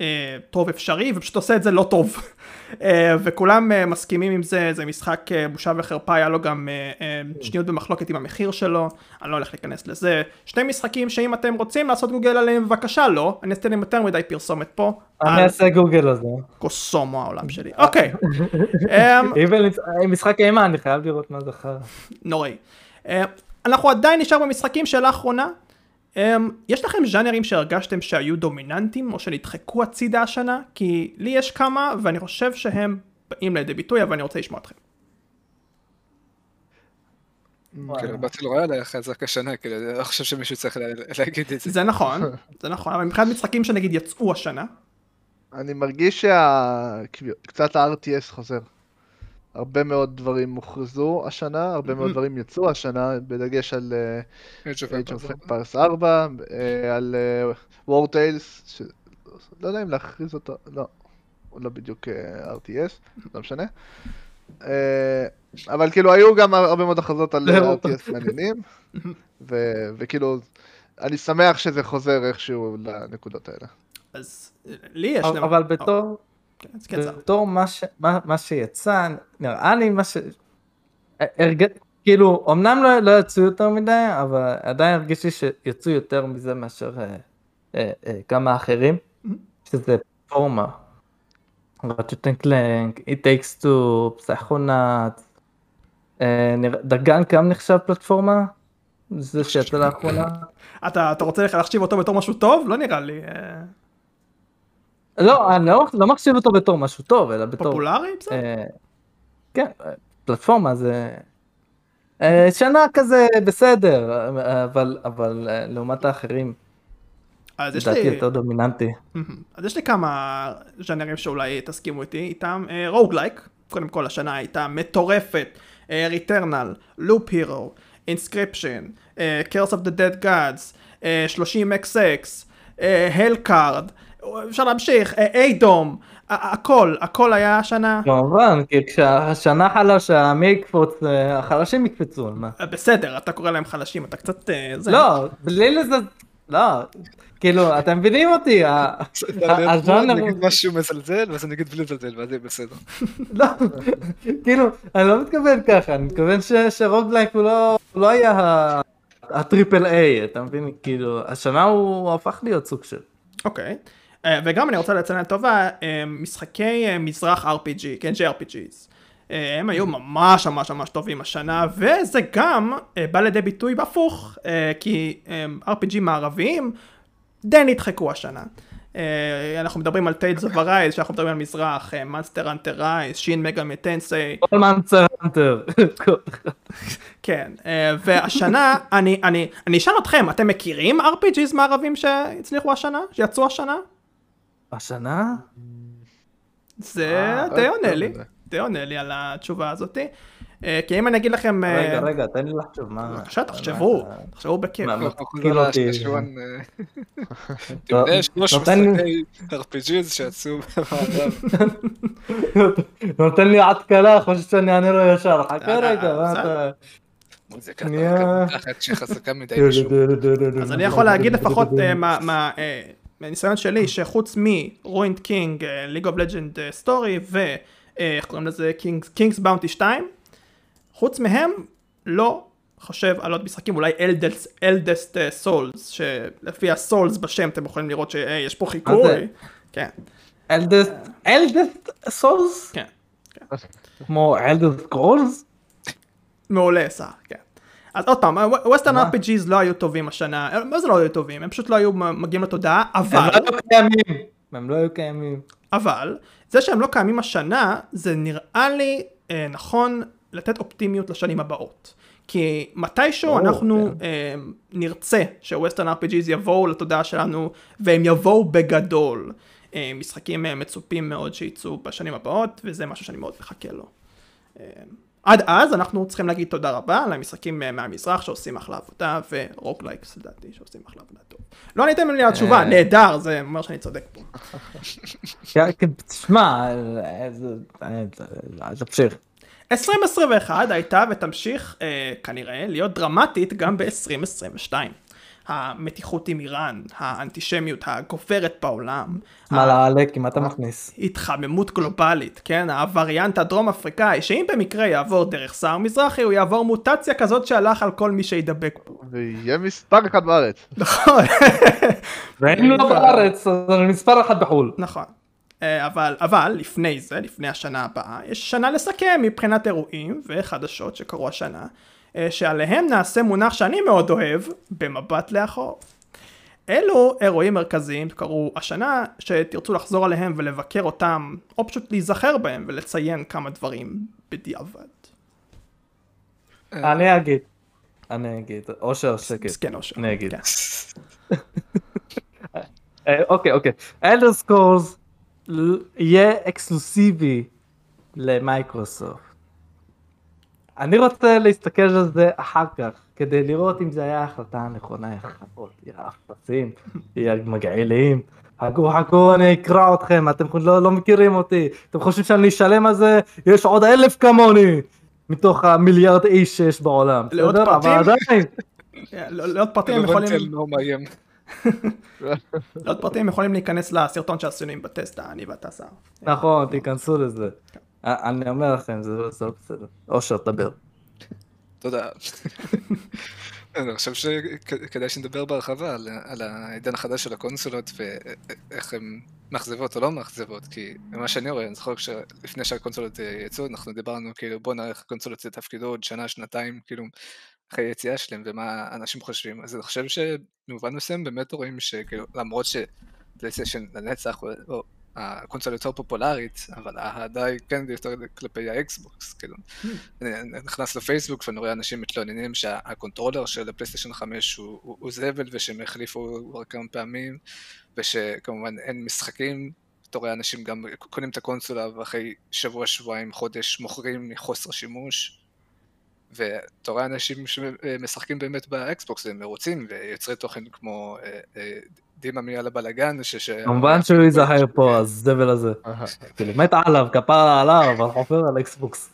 S1: אה, טוב אפשרי ופשוט עושה את זה לא טוב. אה, וכולם אה, מסכימים עם זה, זה משחק אה, בושה וחרפה, היה לו גם שניות במחלוקת עם המחיר שלו, אני לא הולך להיכנס לזה. שני משחקים שאם אתם רוצים לעשות גוגל עליהם בבקשה לא, אני אעשה להם יותר מדי פרסומת פה.
S4: אני אעשה גוגל על זה.
S1: קוסומו העולם שלי. אוקיי. אמ,
S4: משחק אימה, אני חייב לראות מה זה חרא.
S1: נוראי. אנחנו עדיין נשאר במשחקים שאלה אחרונה. אה, יש לכם ז'אנרים שהרגשתם שהיו דומיננטיים או שנדחקו הצידה השנה? כי לי יש כמה ואני חושב שהם באים לידי ביטוי אבל אני רוצה לשמוע אתכם.
S3: כאילו, באטל רויאל היה חזק השנה, כאילו, אני לא חושב שמישהו צריך לה- להגיד את זה.
S1: זה נכון, זה נכון, אבל מבחינת משחקים שנגיד יצאו השנה,
S2: אני מרגיש שקצת ה-RTS חוזר. הרבה מאוד דברים הוכרזו השנה, הרבה מאוד דברים יצאו השנה, בדגש על אה,
S3: Age of Empires.
S2: Empires 4, אה, על אה, War Tales, ש- לא יודע אם להכריז אותו, לא, הוא לא בדיוק אה, RTS, לא משנה. אבל כאילו היו גם הרבה מאוד הכרזות על. RTS מעניינים, ו- וכאילו, אני שמח שזה חוזר איכשהו לנקודות האלה.
S1: אז לי יש...
S4: אבל- אבל בתור,
S1: כן.
S4: בתור מה ש- מה- מה שיצא, נראה לי מה ש... הרג... כאילו, אמנם לא, לא יצאו יותר מדי, אבל עדיין הרגיש לי שיצאו יותר מזה מאשר אה, אה, אה, כמה אחרים, שזה פלטפורמה. Ratchet and Clank, It Takes Two, Psychonauts, אה, דגן גם נחשב פלטפורמה? זה שיצא לאחרונה?
S1: אתה אתה רוצה להחשיב אותו בתור משהו טוב? לא נראה לי אה,
S4: לא, אני לא, לא מחשיב אותו בתור משהו טוב, אלא בתור...
S1: פופולרי? בסדר.
S4: אה, כן, אה, פלטפורמה זה... אה, שנה כזה בסדר, אה, אבל, אבל אה, לעומת האחרים,
S1: אז יש
S4: לדעתי
S1: לי...
S4: יותר דומיננטי.
S1: אז יש לי כמה ז'אנרים שאולי תסכימו איתי איתם. roguelike, קודם כל השנה הייתה מטורפת. Returnal, Loop Hero, Inscryption, Curse of the Dead Gods, 30XX, Hellcard, אפשר להמשיך, איידום, הכל, הכל היה השנה.
S4: כמובן, כי כשהשנה חלשה, מי יקפוץ? אה, החלשים יקפצו, מה?
S1: אה, בסדר, אתה קורא להם חלשים, אתה קצת... אה.
S4: לא, בלי לזה... לא, כאילו, אתם מבינים אותי, ה- ה- הז'אנר...
S3: נגיד משהו מזלזל, ואז אני אגיד בלי לזלזל, ואז יהיה בסדר.
S4: לא, כאילו, אני לא מתכוון ככה, אני מתכוון ש- שרוגלייק הוא לא, הוא לא היה הטריפל איי, אתה מבין? כאילו, השנה הוא הפך להיות סוג של...
S1: אוקיי. אה, וגם אני רוצה לציין לטובה, אה, משחקי אה, מזרח RPG, כן, JRPGs. אה, הם היו ממש ממש ממש טובים השנה, וזה גם אה, בא לידי ביטוי בהפוך, אה, כי אה, RPG מערביים די נדחקו השנה. אה, אנחנו מדברים על Tales of Arise, שאנחנו מדברים על מזרח, Monster Hunter Rise, Shin Megami Tensei,
S4: כל Monster Hunter.
S1: כן, אה, והשנה, אני אשאל אתכם, אתם מכירים RPGs מערבים שהצליחו השנה? שיצאו השנה?
S4: השנה?
S1: זה
S2: אה,
S1: די
S2: לא
S1: עונה
S2: יודע
S1: לי. די עונה לי על התשובה הזאתי. אה, כי אם אני אגיד לכם, אה,
S4: רגע, רגע, תן לי לחשוב, מה...
S1: בבקשה תחשבו, תחשבו בכיף.
S3: אה, אתה יודע, יש שלוש משחקי RPGs שיצאו במערב.
S4: נותן לי התקלה, חושב שאני אענה לו ישר, חכה
S1: אה,
S4: רגע, מה. אתה...
S3: מוזיקה שחזקה מדי.
S1: אז אני יכול להגיד לפחות אה, אה, מהניסיון שלי, שחוץ מ Ruined King, League of Legends Story, ואיך קוראים לזה, King's Bounty 2, חוץ מהם, לא חושב על עוד משחקים, אולי Eldest Souls, שלפי ה Souls בשם אתם יכולים לראות שיש פה
S4: זה?
S1: חיקוי. כן,
S4: Eldest, Souls?
S1: כן.
S4: כמו Elder Scrolls?
S1: מעולה סער, כן. אז עוד פעם, ווסטרן? RPGs לא היו טובים השנה, מה זה לא היו טובים? הם פשוט לא היו מגיעים לתודעה,
S4: הם
S1: אבל,
S4: לא היו קיימים. הם לא היו קיימים.
S1: אבל, זה שהם לא קיימים השנה, זה נראה לי אה, נכון לתת אופטימיות לשנים הבאות. כי מתישהו אנחנו
S4: כן.
S1: אה, נרצה שווסטרן RPGs יבואו לתודעה שלנו, והם יבואו בגדול. אה, משחקים אה, מצופים מאוד שיצאו בשנים הבאות, וזה משהו שאני מאוד מחכה לו. אה, עד אז אנחנו צריכים להגיד תודה רבה למשחקים אה, מהמזרח שעושים אחלה עבודה, ו roguelikes לדעתי שעושים אחלה עבודה טוב. לא עניתם לי התשובה,
S4: אה.
S1: נהדר, זה אומר שאני צודק פה.
S4: כן, כן, תשמע, זה- אה, זה- תמשיך.
S1: 2021 הייתה ותמשיך אה, כנראה להיות דרמטית גם ב-2022. המתיחות עם איראן, האנטישמיות הגוברת בעולם,
S4: מה לעלק, אם אתה מכניס.
S1: התחממות גלובלית, כן? הווריאנט הדרום אפריקאי, שאם במקרה יעבור דרך סער מזרחי, הוא יעבור מוטציה כזאת שהלך על כל מי שידבק בו.
S2: ויהיה מספר אחד בארץ.
S1: נכון,
S4: ואם לא בארץ, אז אני מספר אחד בחו"ל.
S1: נכון. אה, אבל, אבל לפני זה, לפני השנה הבאה, יש שנה לסכם מבחינת אירועים וחדשות שקרו השנה, שעליהם נעשה מונח שאני מאוד אוהב, במבט לאחור. אלו אירועים מרכזיים שקרו השנה, שתרצו לחזור עליהם ולבקר אותם, או פשוט להיזכר בהם ולציין כמה דברים בדיעבד.
S4: אני אגיד. אני אגיד. אושר שקט.
S1: מסכן אושר.
S4: אני אגיד.
S1: כן.
S4: אה, אוקיי, אוקיי. אלדר סקורס יהיה אקסקלוסיבי למייקרוסופט. אני רוצה להסתכל על זה אחר כך, כדי לראות אם זה היה ההחלטה הנכונה יחפות, יא אפסים, יא מגעילים. חכו חכו אני אקרע אתכם, אתם לא, לא מכירים אותי, אתם חושבים שאני אשלם על זה? יש עוד אלף כמוני! מתוך המיליארד איש שיש בעולם.
S1: לעוד? פרטים?
S4: אבל עדיין,
S1: לא- לעוד פרטים
S3: לא
S1: יכולים,
S3: מאיים.
S1: לעוד פרטים הם יכולים להיכנס לסרטון שעשינו עם בטסטה, אני ואתה שר.
S4: נכון, תיכנסו לזה. אני אומר לכם, זה לא זה לא בסדר. אושר, תדבר.
S3: תודה. אני חושב שכדאי שנדבר בהרחבה על, על העידן החדש של הקונסולות ואיך הן מאכזבות או לא מאכזבות, כי ממה שאני רואה, אני זוכר שלפני שהקונסולות אה, יצאו, אנחנו דיברנו כאילו בוא נראה איך הקונסולות יתפקדו עוד שנה, שנתיים, כאילו אחרי היציאה שלהם ומה אנשים חושבים. אז אני חושב שבמובן מסוים באמת רואים שכאילו למרות שפלייסטיישן לנצח, או, או הקונסולה יותר פופולרית, אבל האהדה היא כן יותר כלפי האקסבוקס, כאילו. אני אני נכנס לפייסבוק ואני רואה אנשים מתלוננים שה controller של הפלייסטיישן 5 הוא, זבל ושהם החליפו כבר כמה פעמים, ושכמובן אין משחקים, אתה רואה אנשים גם קונים את הקונסולה ואחרי שבוע, שבועיים, חודש מוכרים מחוסר שימוש. ואתה רואה אנשים שמשחקים באמת באקסבוקס והם מרוצים ויוצרי תוכן כמו אה, אה, דימה מי על הבלאגן ש...
S4: כמובן שהוא ייזהר פה, הזבל הזה. כאילו, מת עליו, כפרה עליו, אבל חופר על אקסבוקס.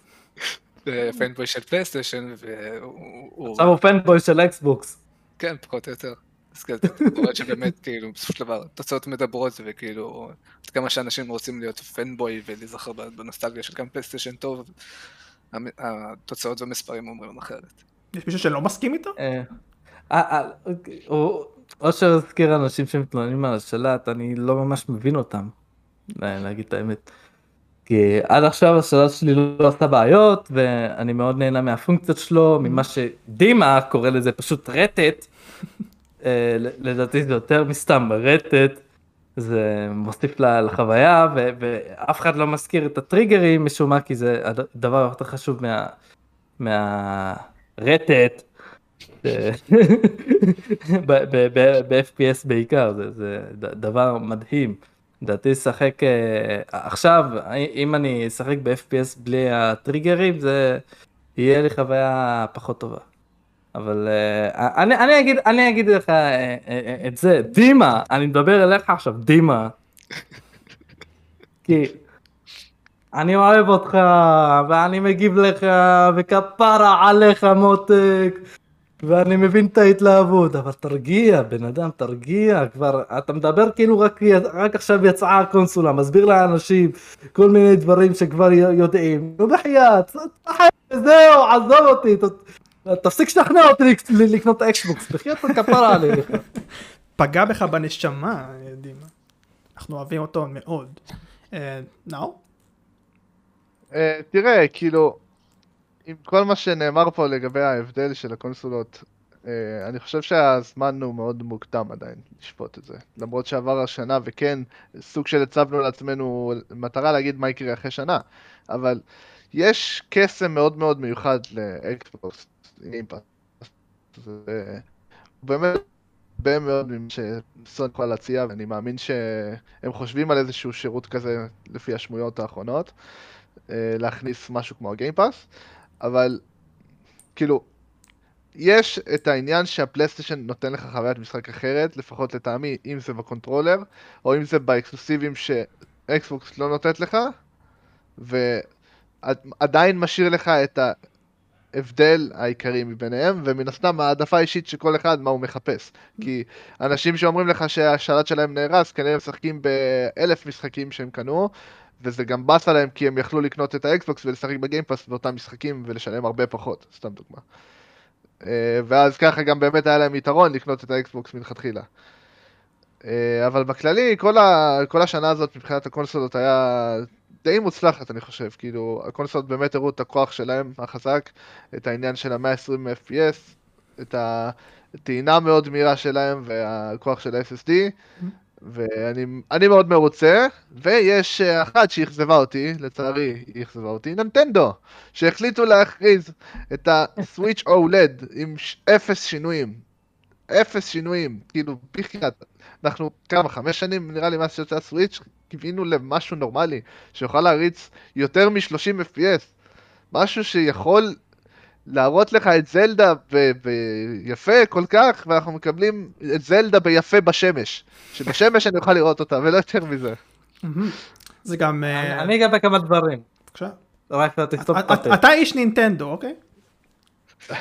S3: אה, fanboy של פלייסטיישן והוא... הוא-
S4: עכשיו הוא fanboy של אקסבוקס.
S3: כן, פחות או יותר. אז כן, אתה רואה שבאמת, כאילו, בסופו של דבר, תוצאות מדברות, וכאילו, עד כמה שאנשים רוצים להיות fanboy ולהיזכר בנוסטלגיה של גם פלייסטיישן טוב, התוצאות והמספרים אומרים אחרת.
S1: יש מישהו שלא מסכים איתו?
S4: אושר הזכיר אנשים שמתלוננים על השלט, אני לא ממש מבין אותם, לה- להגיד את האמת. כי עד עכשיו השלט שלי לא עשה בעיות, ואני מאוד נהנה מהפונקציות שלו, ממה שדימה קורא לזה פשוט רטט. אה, לדעתי זה יותר מסתם רטט. זה מוסיף לחוויה ואף אחד לא מזכיר את הטריגרים משום מה כי זה הדבר יותר חשוב מה... מהרטט ב-FPS בעיקר זה, זה דבר מדהים. לדעתי לשחק אה, עכשיו אם אני אשחק ב-FPS בלי הטריגרים זה יהיה לי חוויה פחות טובה. אבל אה, אני, אני אגיד אני אגיד לך אה, את זה דימה אני מדבר אליך עכשיו דימה. כי אני אוהב אותך ואני מגיב לך וכפרה עליך מותק ואני מבין את ההתלהבות אבל תרגיע בן אדם תרגיע כבר אתה מדבר כאילו רק, רק עכשיו יצאה הקונסולה מסביר לאנשים כל מיני דברים שכבר יודעים נו בחייאת זהו עזוב אותי ת- תפסיק לשכנע אותי לק- לקנות אקסבוקס בחייאת כפרה עליך
S1: פגע בך בנשמה, דימה. אנחנו אוהבים אותו מאוד. אה, נאור?
S2: אה, תראה, כאילו, עם כל מה שנאמר פה לגבי ההבדל של הקונסולות, אה, אני חושב שהזמן הוא מאוד מוקדם עדיין לשפוט את זה. למרות שעבר השנה, וכן, סוג של הצבנו לעצמנו מטרה להגיד מה יקרה אחרי שנה, אבל יש קסם מאוד מאוד מיוחד לאקסבוקס, אימפקט. באמת הרבה מאוד ממה שסוני יכולה להציע, ואני מאמין שהם חושבים על איזשהו שירות כזה לפי השמועות האחרונות. אה, להכניס משהו כמו ה Game Pass, אבל כאילו, יש את העניין שהפלייסטיישן נותן לך חוויית משחק אחרת, לפחות לטעמי, אם זה ב controller, או אם זה באקסקלוסיבים שאקסבוקס לא נותנת לך, ועדיין משאיר לך את ההבדל העיקרי מביניהם, ומן הסתם העדפה אישית של כל אחד מה הוא מחפש. כי אנשים שאומרים לך שהשלט שלהם נהרס, כנראה הם משחקים באלף משחקים שהם קנו, וזה גם באסה להם כי הם יכלו לקנות את האקסבוקס ולשחק ב Game Pass באותם משחקים ולשלם הרבה פחות, סתם דוגמה. אה, ואז ככה גם באמת היה להם יתרון לקנות את האקסבוקס מלכתחילה. אה, אבל בכללי, כל, ה... כל השנה הזאת מבחינת הקונסולות היה די מוצלחת, אני חושב. כאילו, הקונסולות באמת הראו את הכוח שלהם החזק, את העניין של ה-120 FPS, את הטעינה מאוד מהירה שלהם והכוח של ה-SSD. ואני אני מאוד מרוצה, ויש אה, אחת שאכזבה אותי, לצערי היא אכזבה אותי, ננטנדו, שהחליטו להכריז את הסוויץ' אולד עם אפס שינויים. אפס שינויים, כאילו, בחייאת. אנחנו כמה, חמש שנים נראה לי מאז שיוצא הסוויץ', קיווינו למשהו נורמלי, שיוכל להריץ יותר מ-30 FPS. משהו שיכול להראות לך את זלדה ב- ביפה כל כך, ואנחנו מקבלים את זלדה ביפה בשמש. שבשמש אני אוכל לראות אותה, ולא יותר מזה.
S1: זה גם... אה,
S4: אני אגע בכמה דברים.
S1: בבקשה.
S4: רק תסתום את
S1: את-
S4: הפה.
S1: אתה איש נינטנדו, אוקיי?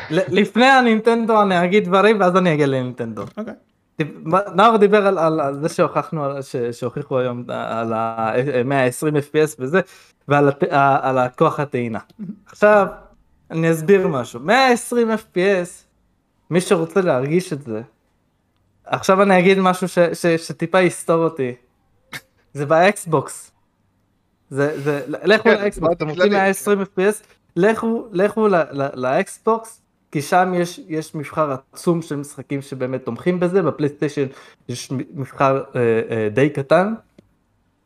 S4: לפני הנינטנדו אני אגיד דברים ואז אני אגיע לנינטנדו.
S1: אוקיי.
S4: נאור דיבר על, על, על זה שהוכחנו, על- ש, שהוכיחו היום על ה-120 FPS וזה, ועל על הכוח הטעינה. עכשיו, אני אסביר משהו. 120 FPS, מי שרוצה להרגיש את זה, עכשיו אני אגיד משהו ש, ש, שטיפה יסתור אותי. זה באקסבוקס. זה, זה, לכו
S2: כן,
S4: לאקסבוקס, אתם רוצים
S2: כללי.
S4: 120 FPS, לכו, לכו לאקסבוקס, כי שם יש, יש מבחר עצום של משחקים שבאמת תומכים בזה, בפלייסטיישן יש מבחר אה, אה, די קטן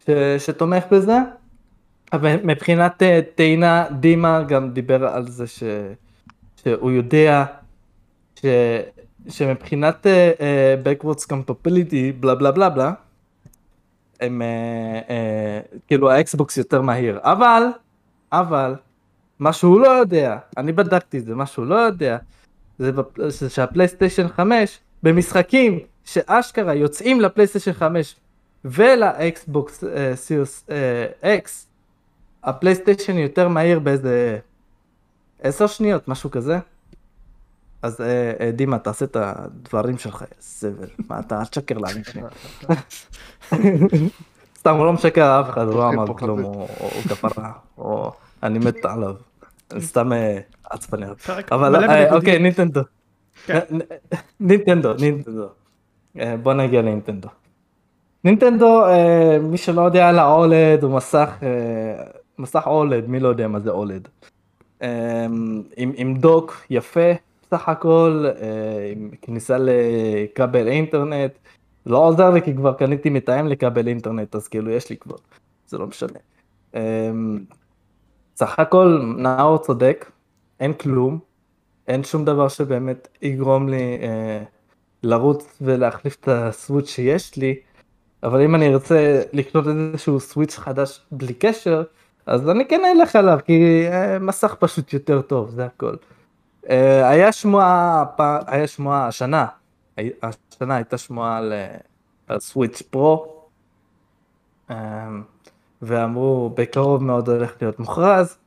S4: ש, שתומך בזה. אבל מבחינת אה, טעינה, דימה גם דיבר על זה ש, שהוא יודע ש, שמבחינת אה, אה, backwards compatibility בלה בלה בלה בלה, הם אה, אה, כאילו האקסבוקס יותר מהיר, אבל, אבל, מה שהוא לא יודע, אני בדקתי את זה, מה שהוא לא יודע, זה, שהפלייסטיישן 5, במשחקים שאשכרה יוצאים לפלייסטיישן 5 ולאקסבוקס אה, Series אה, X, הפלייסטיישן יותר מהיר באיזה 10 שניות, משהו כזה. אז אה, אה, דימה, תעשה את הדברים שלך, זבל. מה אתה, אל תשקר לאנשים. סתם, הוא לא משקר לאף אחד, הוא לא אמר כלום, הוא כפרה, או אני מת עליו. סתם אה, עצבני אבל אה. אוקיי, נינטנדו.
S1: כן.
S4: נינטנדו, נינטנדו. אה, בוא נגיע לנינטנדו. נינטנדו, מי שלא יודע על האולד הוא מסך, מסך אולד, מי לא יודע מה זה אולד. אה, עם, עם דוק יפה בסך הכל, עם כניסה לכבל אינטרנט. לא עוזר לי כי כבר קניתי מתאם לכבל אינטרנט, אז כאילו יש לי כבר, זה לא משנה. סך הכל נאור צודק, אין כלום, אין שום דבר שבאמת יגרום לי אה, לרוץ ולהחליף את הסוויץ' שיש לי, אבל אם אני ארצה לקנות איזשהו סוויץ' חדש בלי קשר, אז אני כן אלך עליו, כי אה, מסך פשוט יותר טוב, זה הכל. אה, היה שמועה, היה שמועה השנה, השנה הייתה שמועה על, על Switch Pro, אה, ואמרו בקרוב מאוד הולך להיות מוכרז.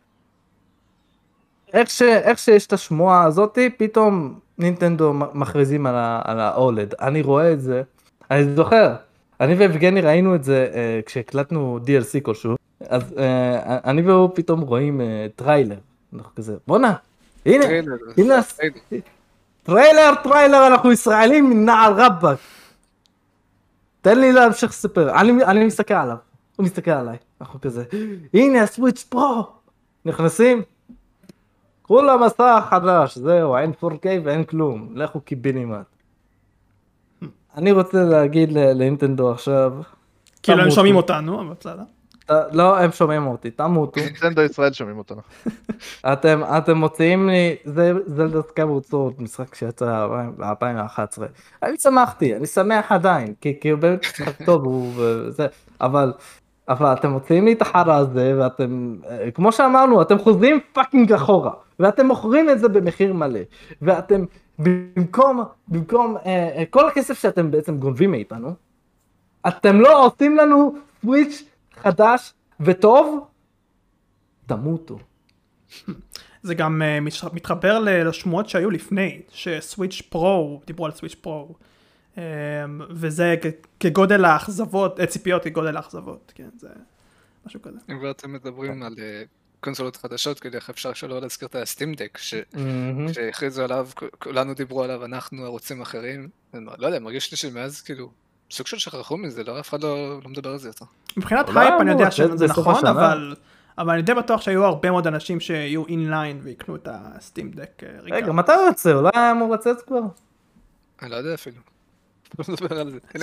S4: איך, ש, איך שיש את השמועה הזאתי, פתאום נינטנדו מכריזים על, ה, על ה-OLED. אני רואה את זה, אני זוכר, אני ויבגני ראינו את זה אה, כשהקלטנו DLC כלשהו, אז אה, אני והוא פתאום רואים אה, טריילר, אנחנו כזה, בואנה, הנה,
S3: טריילר,
S4: הנה,
S3: טריילר.
S4: טריילר, טריילר, אנחנו ישראלים נעל רבאק. תן לי להמשיך לספר, אני, אני מסתכל עליו, הוא מסתכל עליי, אנחנו כזה, הנה ה Switch Pro, נכנסים, כולה מסך חדש, זהו, אין 4K ואין כלום, לכו קיבינימט. אני רוצה להגיד ל- לנינטנדו עכשיו,
S1: כאילו הם. שומעים אותנו, אבל בסדר.
S4: לא, הם שומעים אותי, תמותו.
S2: נינטנדו ישראל שומעים אותנו.
S4: אתם, אתם מוציאים לי, זה זלדה Skyward Sword, משחק שיצא ב-2011. אני שמחתי, אני שמח עדיין, כי, כי הוא באמת משחק טוב, אבל, אבל אתם מוציאים לי את החרא הזה, ואתם, אה, כמו שאמרנו, אתם חוזרים fucking אחורה, ואתם מוכרים את זה במחיר מלא, ואתם, במקום, במקום, אה, אה, כל הכסף שאתם בעצם גונבים מאיתנו, אתם לא עושים לנו סוויץ' חדש וטוב, תמותו.
S1: זה גם מתש- מתחבר לשמועות שהיו לפני, שסוויץ' פרו, דיברו על סוויץ' פרו, וזה כ- כגודל האכזבות, אה, ציפיות כגודל האכזבות, כן, זה משהו כזה.
S3: אם כבר אתם מדברים על אה, קונסולות חדשות, כאילו איך אפשר שלא להזכיר את הסטים דק,
S4: מהמם.
S3: שהכריזו עליו, כולנו דיברו עליו, אנחנו ערוצים אחרים. לא יודע, מרגיש לי שמאז כאילו, סוג של שכחו מזה, לא, אף אחד לא לא מדבר על זה יותר.
S1: מבחינת הייפ אני יודע שזה נכון. אבל... אבל אני די בטוח שהיו הרבה מאוד אנשים שיהיו in line ויקנו את ה Steam Deck
S4: רגע, מתי הוא יוצא? אולי היה אמור לצאת כבר?
S3: אני לא יודע אפילו.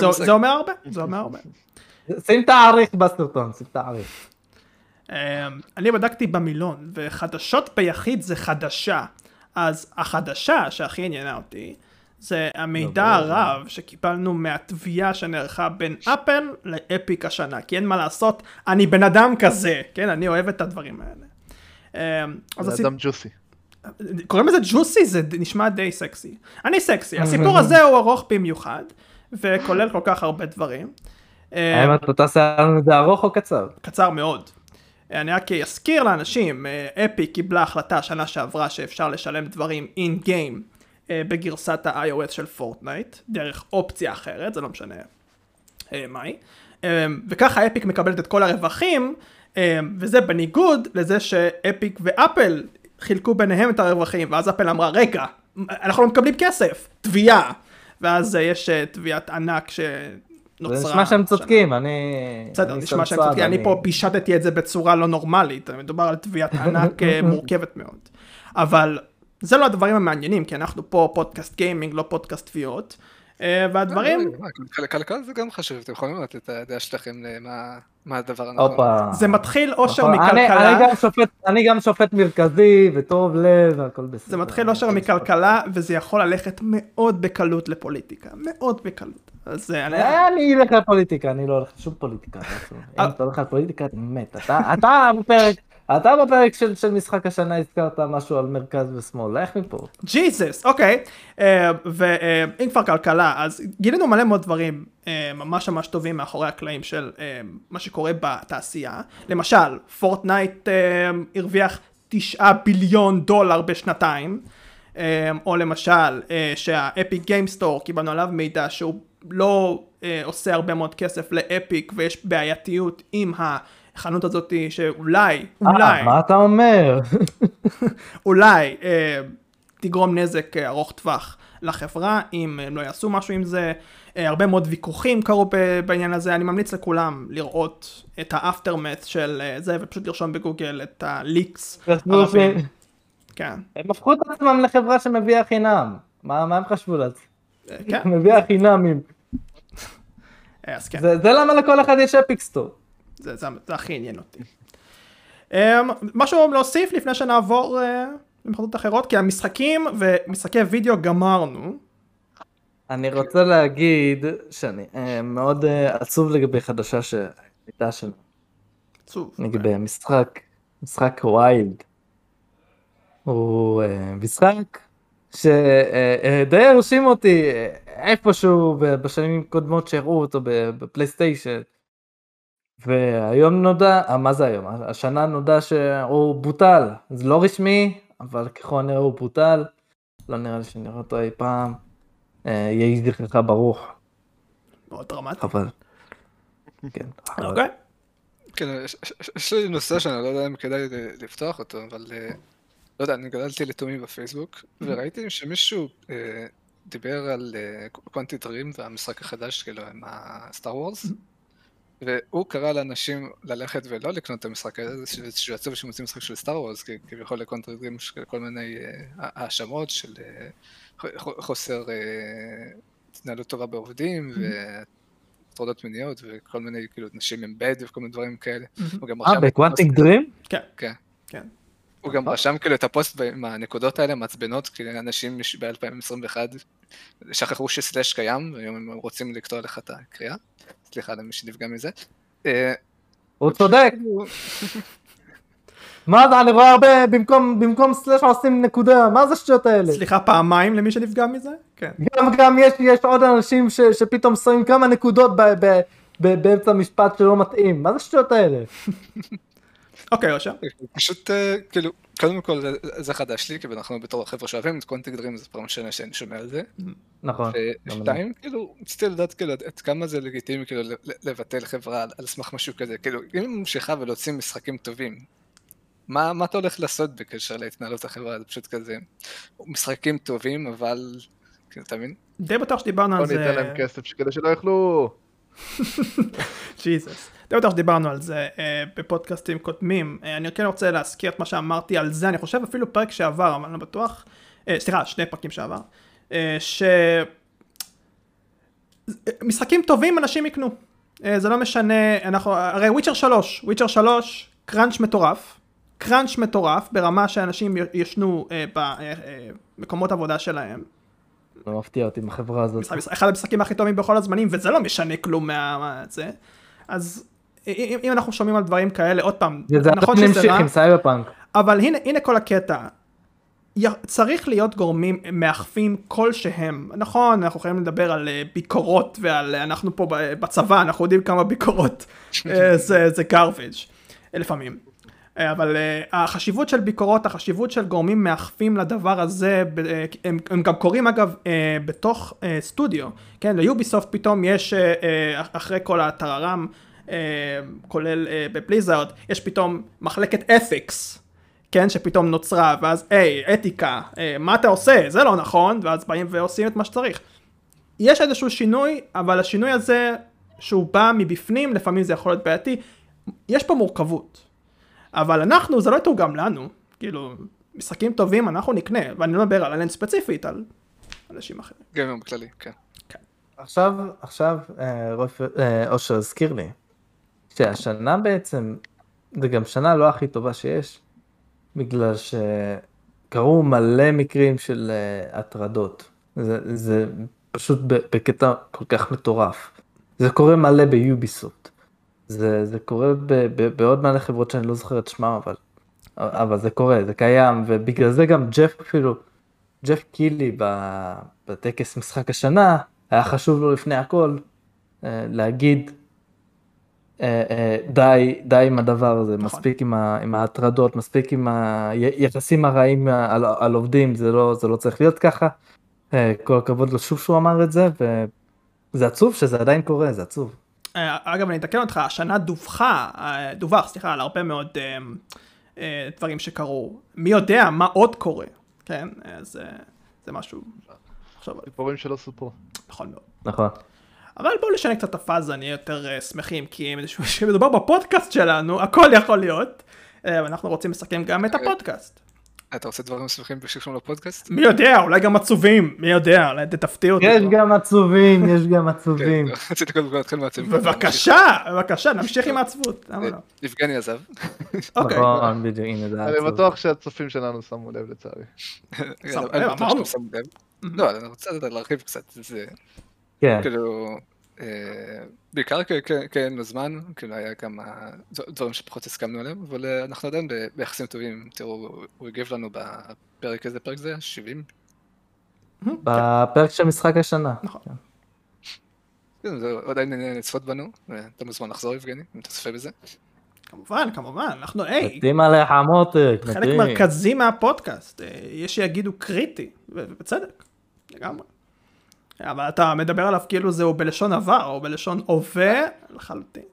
S3: לא זה.
S1: אומר הרבה, זה אומר הרבה.
S4: שים תאריך בסרטון, שים תאריך.
S1: אמ, אני בדקתי במילון, וחדשות ביחיד זה חדשה. אז החדשה שהכי עניינה אותי, זה המידע הרב שקיבלנו מהתביעה שנערכה בין אפל לאפיק השנה. כי אין מה לעשות, אני בן אדם כזה, כן? אני אוהב את הדברים האלה. אמ, אז.
S2: אדם ג'וסי.
S1: קוראים לזה ג'וסי, זה נשמע די סקסי. אני סקסי, הסיפור הזה הוא ארוך במיוחד, וכולל כל כך הרבה דברים. אה,
S4: האם אתה תעשה לנו את זה ארוך או קצר?
S1: קצר מאוד. אני רק אזכיר לאנשים, אה, אפי קיבלה החלטה שנה שעברה שאפשר לשלם דברים אין גיים בגרסת ה-iOS של פורטנייט, דרך אופציה אחרת, זה לא משנה אה, מהי. אה, וככה אפיק מקבלת את כל הרווחים, אה, וזה בניגוד לזה שאפיק ואפל חילקו ביניהם את הרווחים, ואז אפל אמרה, רגע, אנחנו לא מקבלים כסף, תביעה. ואז אה, יש אה, תביעת ענק שנוצרה.
S4: זה נשמע שהם. צודקים, אני...
S1: בסדר, נשמע שהם צודקים, אני פה פישטתי את זה בצורה לא נורמלית, מדובר על תביעת ענק אה, מורכבת מאוד. אבל זה לא הדברים המעניינים, כי אנחנו פה פודקאסט גיימינג, לא פודקאסט תביעות. אה, והדברים,
S3: כל- כלכלה זה גם חשוב, אתם יכולים לתת את הדעה שלכם למה מה הדבר הנכון.
S1: זה מתחיל אושר
S4: נכון,
S1: מכלכלה,
S4: אני גם שופט- אני גם שופט מרכזי וטוב לב והכל בסדר.
S1: זה מתחיל אושר מכלכלה, וזה יכול ללכת מאוד בקלות לפוליטיקה, מאוד בקלות. אז אה, אני...
S4: אה, אני אלך לפוליטיקה, אני לא הולך לשום פוליטיקה. אם אתה הולך לפוליטיקה, אתה מת. אתה- אתה בפרק, אתה בפרק של של משחק השנה הזכרת משהו על מרכז ושמאל, לך מפה.
S1: ג'יזוס, אוקיי. אה, ואם כבר כלכלה, אז גילינו מלא מאוד דברים אה, ממש ממש טובים מאחורי הקלעים של אה, מה שקורה בתעשייה. למשל, פורטנייט אה, הרוויח תשעה billion דולר בשנתיים. אה, או למשל, אה, שה Epic Games Store, קיבלנו עליו מידע שהוא לא אה, עושה הרבה מאוד כסף לאפיק ויש בעייתיות עם החנות הזאת שאולי, אולי,
S4: אה, מה אתה אומר?
S1: אולי אה, תגרום נזק אה, ארוך טווח לחברה אם הם לא יעשו משהו עם זה. אה, הרבה מאוד ויכוחים קרו בעניין הזה, אני ממליץ לכולם לראות את האפטרמט של אה, זה ופשוט לרשום בגוגל את הליקס הרבים. כן,
S4: הם הפכו את עצמם לחברה שמביאה חינם. מה מה הם חשבו לעצמם?
S1: אה, כן,
S4: מביאה חינמים.
S1: אה, אז כן,
S4: זה זה למה לכל אחד יש אפיק סטור.
S1: זה, זה, זה הכי עניין אותי. אה, משהו להוסיף לפני שנעבור אה, למחוזות אחרות? כי המשחקים ומשחקי וידאו גמרנו.
S4: אני רוצה להגיד שאני אה, מאוד אה, עצוב לגבי חדשה שהייתה שם.
S1: עצוב.
S4: לגבי המשחק, משחק ויילד. הוא אה, משחק שדי הרשים אותי איפשהו בשנים קודמות שהראו אותו בפלייסטיישן. והיום נודע, אה, מה זה היום? השנה נודע שהוא בוטל, זה לא רשמי, אבל ככל הנראה הוא בוטל. לא נראה לי שנראה אותו אי פעם. אה, יהי זכרך ברוך,
S1: מאוד דרמטי.
S4: חבל. כן.
S1: אוקיי.
S3: כן, יש- לי נושא שאני לא יודע אם כדאי לפתוח אותו, אבל אה, לא יודע, אני גדלתי לתומי בפייסבוק, וראיתי שמישהו דיבר על קוונטי דרים והמשחק החדש, כאילו, עם הסטאר וורס, והוא קרא לאנשים ללכת ולא לקנות את המשחק הזה, ש- שיצאו ושמוצאים משחק של סטאר וורס, כי כביכול לקוונטי דרים יש כל מיני אה, האשמות של אה, חוסר אה, התנהלות טובה בעובדים, והטרדות מיניות, וכל מיני, כאילו, נשים עם בד וכל מיני דברים כאלה. גם
S4: אה, ב
S3: Quantic
S4: Dream?
S1: כן.
S3: כן. הוא גם רשם כאילו את הפוסט עם הנקודות האלה מעצבנות, כי אנשים ב-2021 שכחו ש slash קיים, והיום הם רוצים לקטוע לך את הקריאה. סליחה למי שנפגע מזה. אה,
S4: הוא צודק.
S3: כאילו,
S4: מה זה, אני רואה הרבה, במקום, במקום slash עושים נקודה, מה זה השטויות האלה?
S1: סליחה פעמיים למי שנפגע מזה? כן.
S4: גם, גם יש, יש עוד אנשים ש, שפתאום שמים כמה נקודות ב, ב, ב, באמצע משפט שלא מתאים, מה זה השטויות האלה?
S1: אוקיי, אושר.
S3: פשוט אה, כאילו, קודם כל זה- חדש לי, כי אנחנו בתור החבר'ה שאוהבים את קוונטי דרים, זה פעם ראשונה שאני שומע על זה.
S4: נכון.
S3: ושתיים, כאילו, רציתי לדעת כאילו עד כמה זה לגיטימי כאילו לבטל חברה על סמך משהו כזה, כאילו, אם היא ממשיכה ולהוציא משחקים טובים, מה מה אתה הולך לעשות בקשר להתנהלות החברה? זה פשוט כזה, משחקים טובים, אבל, כאילו, אתה מבין?
S1: די בטוח שדיברנו
S2: בוא
S1: על זה.
S2: ניתן להם כסף כדי שלא יאכלו.
S1: ג'יזוס. די בטוח שדיברנו על זה אה, בפודקאסטים קודמים. אה, אני כן רוצה להזכיר את מה שאמרתי על זה, אני חושב אפילו פרק שעבר, אבל אני לא בטוח. אה, סליחה, שני פרקים שעבר. אה, ש... משחקים טובים אנשים יקנו. אה, זה לא משנה, אנחנו, הרי וויצ'ר 3, וויצ'ר 3, קראנץ' מטורף. crunch מטורף ברמה שאנשים ישנו אה, במקומות עבודה שלהם.
S4: לא מפתיע אותי עם החברה הזאת.
S1: אחד המשחקים הכי טובים בכל הזמנים, וזה לא משנה כלום. מה זה. אז אם, אם אנחנו שומעים על דברים כאלה, עוד פעם,
S4: וזה
S1: נכון שזה רע,
S4: עם סייבר פאנק.
S1: אבל הנה, הנה כל הקטע. צריך להיות גורמים מאכפים כלשהם. נכון, אנחנו יכולים לדבר על אה, ביקורות ועל, אה, אנחנו פה ב- בצבא, אנחנו יודעים כמה ביקורות אה, זה, זה garbage, לפעמים. אבל החשיבות של ביקורות, החשיבות של גורמים מאכפים לדבר הזה, הם, הם גם קורים אגב בתוך סטודיו, כן, ליוביסופט פתאום יש, אחרי כל הטררם, כולל uh, בבליזארד, יש פתאום מחלקת אתיקס, כן, שפתאום נוצרה, ואז היי, אתיקה, uh, מה אתה עושה, זה לא נכון, ואז באים ועושים את מה שצריך. יש איזשהו שינוי, אבל השינוי הזה, שהוא בא מבפנים, לפעמים זה יכול להיות בעייתי, יש פה מורכבות. אבל אנחנו, זה לא יתורגם לנו. כאילו, משחקים טובים אנחנו נקנה, ואני לא מדבר על אלן ספציפית, על אנשים אחרים.
S3: גיימר בכללי, כן.
S4: עכשיו, עכשיו, אה, רופ- אה, אושר הזכיר לי, שהשנה בעצם, זה גם שנה לא הכי טובה שיש, בגלל שקרו מלא מקרים של אה, הטרדות. זה, זה פשוט בקטע כל כך מטורף. זה קורה מלא ביוביסופט. זה, זה קורה ב, ב, בעוד מלא חברות שאני לא זוכר את שמם, אבל, אבל זה קורה, זה קיים, ובגלל זה גם ג'ף אפילו, ג'ף קילי בטקס משחק השנה, היה חשוב לו לפני הכל אה, להגיד די, די עם הדבר הזה,
S1: נכון.
S4: מספיק עם, ה, עם ההטרדות, מספיק עם היחסים הרעים על, על עובדים, זה לא, זה לא צריך להיות ככה. אה, כל הכבוד לו שוב שהוא אמר את זה, וזה עצוב שזה עדיין קורה, זה עצוב.
S1: אה, אגב, אני אתקן אותך, השנה דווחה, אה, דווח, סליחה, על הרבה מאוד אה, אה, דברים שקרו. מי יודע מה עוד קורה, כן? אז אה, זה משהו...
S2: סיפורים שלא סופרו.
S1: נכון מאוד.
S4: נכון.
S1: אבל בואו נשנה קצת את הפאזה, נהיה יותר uh, שמחים, כי כשמדובר בפודקאסט שלנו, הכל יכול להיות, uh, ואנחנו רוצים לסכם גם את הפודקאסט.
S3: אתה עושה דברים שמחים שקשורים לפודקאסט?
S1: מי יודע, אולי גם עצובים, מי יודע, אולי תפתיע אותי.
S4: יש גם עצובים, יש גם עצובים.
S3: כן, רציתי קודם כל להתחיל מעצבים.
S1: בבקשה, בבקשה, נמשיך עם העצבות, למה לא?
S3: יבגני עזב.
S1: אוקיי,
S4: נכון, בדיוק, הנה זה
S2: אני
S4: עצוב.
S2: בטוח שהצופים שלנו שמו לב לצערי.
S1: שמו
S3: אני
S1: לב, אמרנו.
S3: לב. לא, אני רוצה להרחיב קצת.
S4: כן,
S3: כאילו, אה, בעיקר כי- כי כי אין לו זמן, כאילו היה כמה דברים שפחות הסכמנו עליהם, אבל אה, אנחנו עדיין ביחסים טובים. תראו, הוא הגיב לנו בפרק איזה פרק זה? 70?
S4: בפרק של משחק השנה.
S1: נכון.
S4: כן.
S3: כן, זה עדיין נהנה לצפות בנו, אתה מוזמן לחזור יבגני, אם אתה צופה בזה.
S1: כמובן, כמובן, אנחנו, היי,
S4: מתים עליך המותק,
S1: חלק. מרכזי מהפודקאסט, אה, יש שיגידו קריטי, ובצדק, לגמרי. אבל אתה מדבר עליו כאילו זהו בלשון עבר, או בלשון הווה, לחלוטין.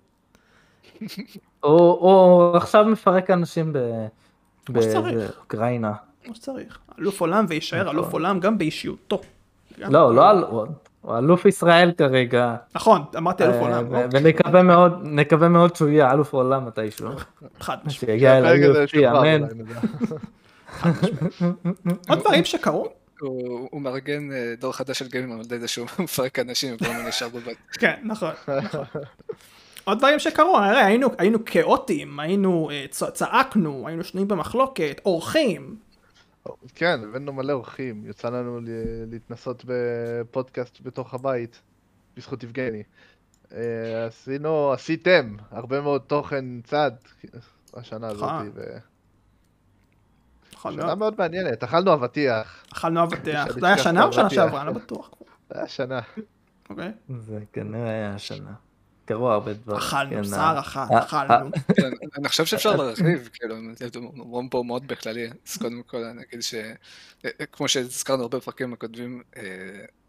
S4: הוא הוא עכשיו מפרק אנשים ב-
S1: כמו שצריך.
S4: באוקראינה.
S1: כמו שצריך. אלוף עולם ויישאר
S4: נכון.
S1: אלוף עולם גם באישיותו. גם-
S4: לא, לא, אל- הוא- אלוף ישראל כרגע.
S1: נכון, אמרתי אלוף
S4: אה,
S1: עולם, אוקיי,
S4: ונקווה מאוד, נקווה מאוד שהוא יהיה אלוף העולם מתישהו.
S1: חד משמעית.
S4: שיגיע אל
S2: הפרק הזה
S4: ה-UFC, אמן.
S1: עוד דברים שקרו?
S3: הוא הוא מארגן אה, דור חדש של גיימים על ידי זה שהוא מפרק אנשים וכל מיני נשאר בבית.
S1: כן, נכון. נכון. עוד דברים שקרו, הרי היינו, היינו כאוטים, היינו, אה, צ- צעקנו, היינו שנויים במחלוקת, אורחים.
S2: כן, הבאנו מלא אורחים, יצא לנו ל- להתנסות בפודקאסט בתוך הבית, בזכות יבגני. אה, עשינו, עשיתם הרבה מאוד תוכן צד השנה הזאת,
S1: נכון.
S2: ושנה
S1: מאוד.
S2: מעניינת, אכלנו אבטיח,
S1: אכלנו אבטיח. זה היה שנה או שנה. שעברה? אני לא בטוח.
S2: זה היה שנה.
S1: אוקיי.
S4: זה כנראה היה השנה. קרו הרבה דברים.
S1: אכלנו,
S4: כן,
S1: בשר
S4: ה-
S1: אחת,
S4: ה-
S1: אכלנו.
S3: כן, אני חושב שאפשר להרחיב, כאילו, אתם אומרים פה מאוד בכללי, אז קודם כל אני אגיד שכמו שהזכרנו הרבה בפרקים הקודמים, אה,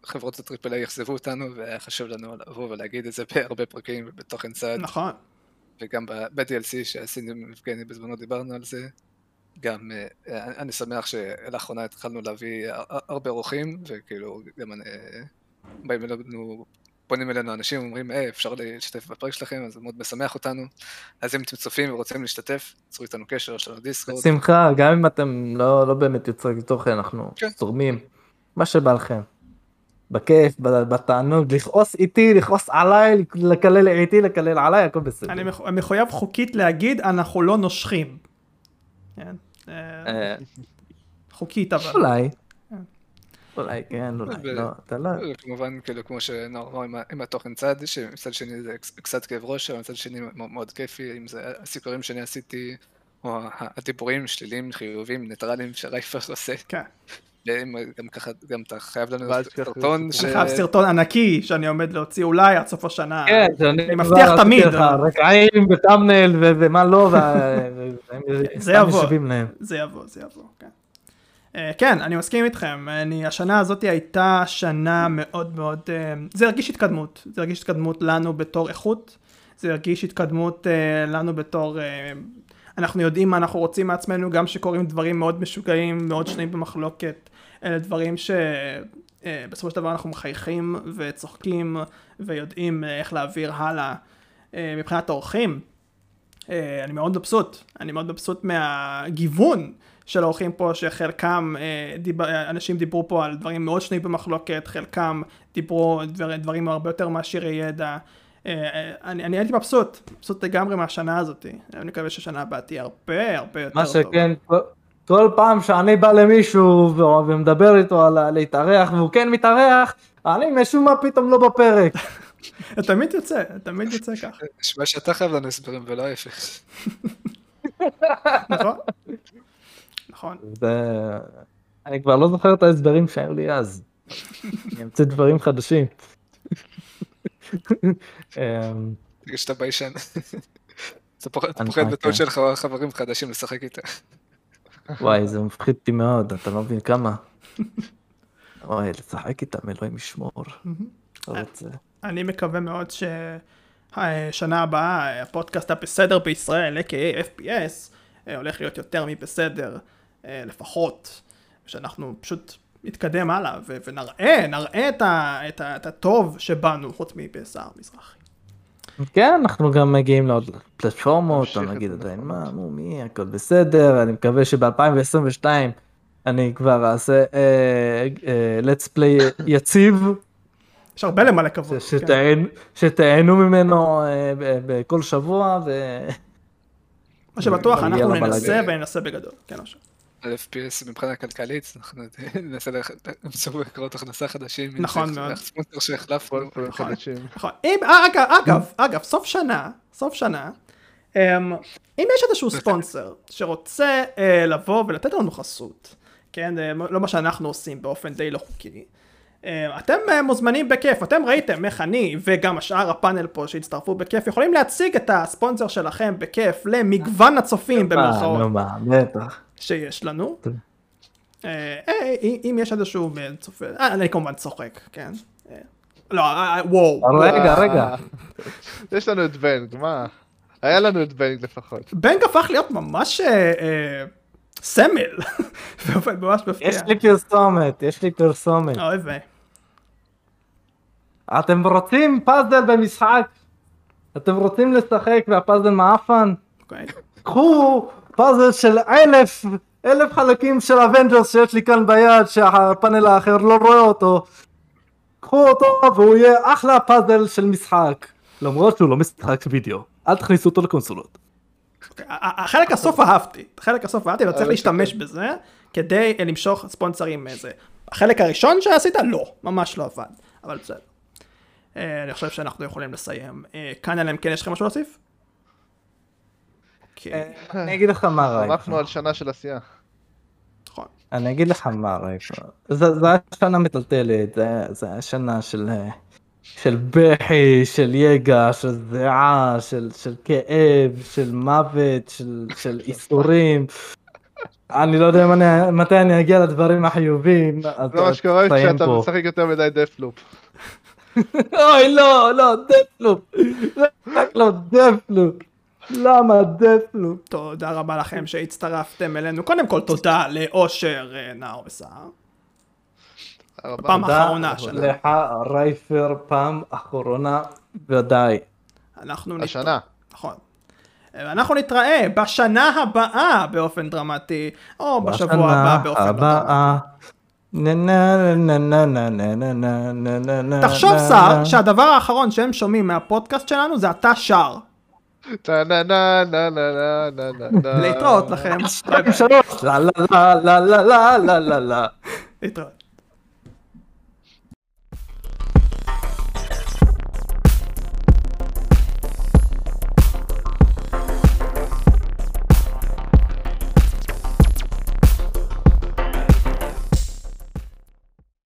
S3: חברות הטריפל איי אכזבו אותנו, והיה חשוב לנו לבוא ולהגיד את זה בהרבה פרקים ובתוכן צד,
S1: נכון.
S3: וגם ב-DLC שעשינו עם יבגני בזמנו דיברנו על זה. גם אה, אני אני שמח שלאחרונה התחלנו להביא הר- הר- הרבה אורחים, וכאילו גם אה, באים אלינו, פונים אלינו אנשים ואומרים, היי, אפשר להשתתף בפרק שלכם, אז זה מאוד משמח אותנו. אז אם אתם צופים ורוצים להשתתף, צרו איתנו קשר, יש לנו דיסקורד.
S4: בשמחה, גם אם אתם לא לא באמת יוצרים תוכן, אנחנו
S3: כן.
S4: מה שבא לכם. בכיף, בתענוג, לכעוס איתי, לכעוס עליי, לקלל איתי, לקלל עליי, הכל בסדר.
S1: אני מחו- מחויב חוקית להגיד, אנחנו לא נושכים. כן. אה, חוקית אבל.
S4: אולי. אולי כן, אולי לא, אתה לא...
S3: כמובן, כאילו, כמו שנאור אמר עם התוכן צד, שמצד שני זה קצת כאב ראש, אבל מצד שני מאוד כיפי, אם זה הסיכורים שאני עשיתי, או הדיבורים שליליים, חיוביים, ניטרלים שרייפר עושה.
S1: כן.
S3: גם ככה, גם אתה חייב לנו סרטון.
S1: אני חייב סרטון ענקי שאני עומד להוציא אולי עד סוף השנה.
S4: כן,
S1: אני מבטיח תמיד.
S4: לך רגעים וטאמנייל ו- ומה לא,
S1: זה יבוא. זה יבוא, זה יבוא, כן. Uh, כן, אני מסכים איתכם, אני, השנה הזאת הייתה שנה מאוד מאוד, uh, זה הרגיש התקדמות, זה הרגיש התקדמות לנו בתור איכות, זה הרגיש התקדמות לנו בתור, אנחנו יודעים מה אנחנו רוצים מעצמנו, גם שקורים דברים מאוד משוגעים, מאוד שנויים במחלוקת, אלה דברים שבסופו של דבר אנחנו מחייכים וצוחקים ויודעים uh, איך להעביר הלאה uh, מבחינת האורחים. אה, אני מאוד מבסוט, אני מאוד מבסוט מהגיוון של האורחים פה, שחלקם, אה, דיב... אנשים דיברו פה על דברים מאוד שנויים במחלוקת, חלקם דיברו דבר... דברים הרבה יותר מעשירי ידע. אה, אה, אני, אני הייתי מבסוט, מבסוט לגמרי מהשנה הזאת. אני מקווה שהשנה הבאה תהיה הרבה הרבה יותר
S4: מה
S1: טובה.
S4: שכן, כל- כל פעם שאני בא למישהו ומדבר איתו על להתארח, והוא כן מתארח, אני משום מה פתאום לא בפרק.
S1: אתה תמיד יוצא, אתה תמיד יוצא ככה,
S3: נשמע שאתה חייב לנו הסברים ולא ההפך.
S1: נכון? נכון.
S4: אני כבר לא זוכר את ההסברים שהיו לי אז. אני אמציא דברים חדשים. אמ,
S3: בגלל שאתה ביישן. אתה פוחד
S4: מחכה.
S3: בטעות שלך חברים חדשים לשחק איתה.
S4: וואי, זה מפחיד אותי מאוד, אתה לא מבין כמה. וואי, לשחק איתם, אלוהים ישמור. לא רוצה.
S1: אני מקווה מאוד שהשנה הבאה הפודקאסט הבסדר בישראל, a.k.a FPS, אה, הולך להיות יותר מבסדר, אה, לפחות, שאנחנו פשוט נתקדם הלאה ו- ונראה, נראה את, ה- את, ה- את הטוב שבנו, חוץ מבשר מזרחי.
S4: כן, אנחנו גם מגיעים לעוד פלטפורמות, לא נגיד
S2: זה,
S4: עדיין. מה, מו, מי, הכל בסדר, אני מקווה שב-2022 אני כבר אעשה אה, אה, let's play יציב,
S1: יש הרבה למה לקוות. כן.
S4: שתהן- שתהנו ממנו אה, בכל שבוע, ו...
S1: מה שבטוח, אנחנו. ננסה וננסה בגדול. כן, אושר.
S3: על FPS מבחינה כלכלית, אנחנו ננסה למצוא מקורות הכנסה חדשים.
S1: נכון מאוד.
S3: להכניס ספונסר שהחלפנו.
S2: ספונסרים
S1: נכון. נכון. אם, אה, אגב, אגב, אגב, סוף שנה, סוף שנה, אמ, אם יש איזשהו ספונסר שרוצה אה, לבוא ולתת לנו חסות, כן, אה, לא מה שאנחנו עושים באופן די לא חוקי, אתם אה, מוזמנים בכיף, אתם ראיתם איך אני וגם השאר הפאנל פה שהצטרפו בכיף יכולים להציג את הספונסר שלכם בכיף למגוון הצופים
S4: אה, נו
S1: במרכאות
S4: מה, בטח.
S1: שיש לנו. אה, אה, אם יש איזשהו אה, צופה, אה, אני כמובן צוחק, כן. אה, לא, אה, אה, וואו.
S4: רגע,
S2: אה,
S4: רגע.
S2: יש לנו את בנג, מה? היה לנו את בנג לפחות.
S1: בנג הפך להיות ממש אה, אה, סמל, באופן ממש מפתיע.
S4: יש לי פרסומת, יש לי פרסומת.
S1: אוי ויי.
S4: אתם רוצים פאזל במשחק? אתם רוצים לשחק והפאזל מעפן?
S1: אוקיי.
S4: קחו פאזל של אלף, אלף חלקים של Avengers שיש לי כאן ביד שהפאנל האחר לא רואה אותו. קחו אותו והוא יהיה אחלה פאזל של משחק. למרות שהוא לא משחק וידאו. אל תכניסו אותו לקונסולות.
S1: אוקיי. החלק הסוף אהבתי, את החלק הסוף אהבתי, אבל צריך
S2: אבל
S1: להשתמש בזה כדי למשוך ספונסרים איזה. החלק הראשון שעשית לא, ממש לא עבד, אבל בסדר. אה, אני חושב שאנחנו יכולים לסיים. אה, כאן אלא אם כן יש לכם משהו להוסיף? אוקיי,
S4: אני אגיד לך מה ראיתי.
S2: שמחנו על שנה של עשייה.
S1: נכון.
S4: אני אגיד לך מה ראיתי. זה היה שנה מטלטלת, זה היה שנה של... אה, של בכי, של יגע, של זיעה, של, של כאב, של מוות, של, של ייסורים. אני לא יודע אני- מתי אני אגיע לדברים החיוביים. אז
S2: זה מה שקורה כשאתה. משחק יותר מדי דפלופ.
S4: אוי לא, לא, דפלופ. רק לא דפלופ. למה דפלופ?
S1: תודה רבה לכם שהצטרפתם אלינו. קודם כל תודה לאושר, אה, נאור. בפעם
S4: תודה
S1: האחרונה השנה.
S4: לך רייפר פעם אחרונה ודי.
S1: אנחנו נת-
S2: השנה.
S1: נכון. אנחנו נתראה בשנה הבאה באופן דרמטי, או בשבוע הבא באופן דרמטי. תחשוב
S4: שר
S1: שהדבר האחרון שהם שומעים מהפודקאסט שלנו זה אתה שר. להתראות לכם. להתראות.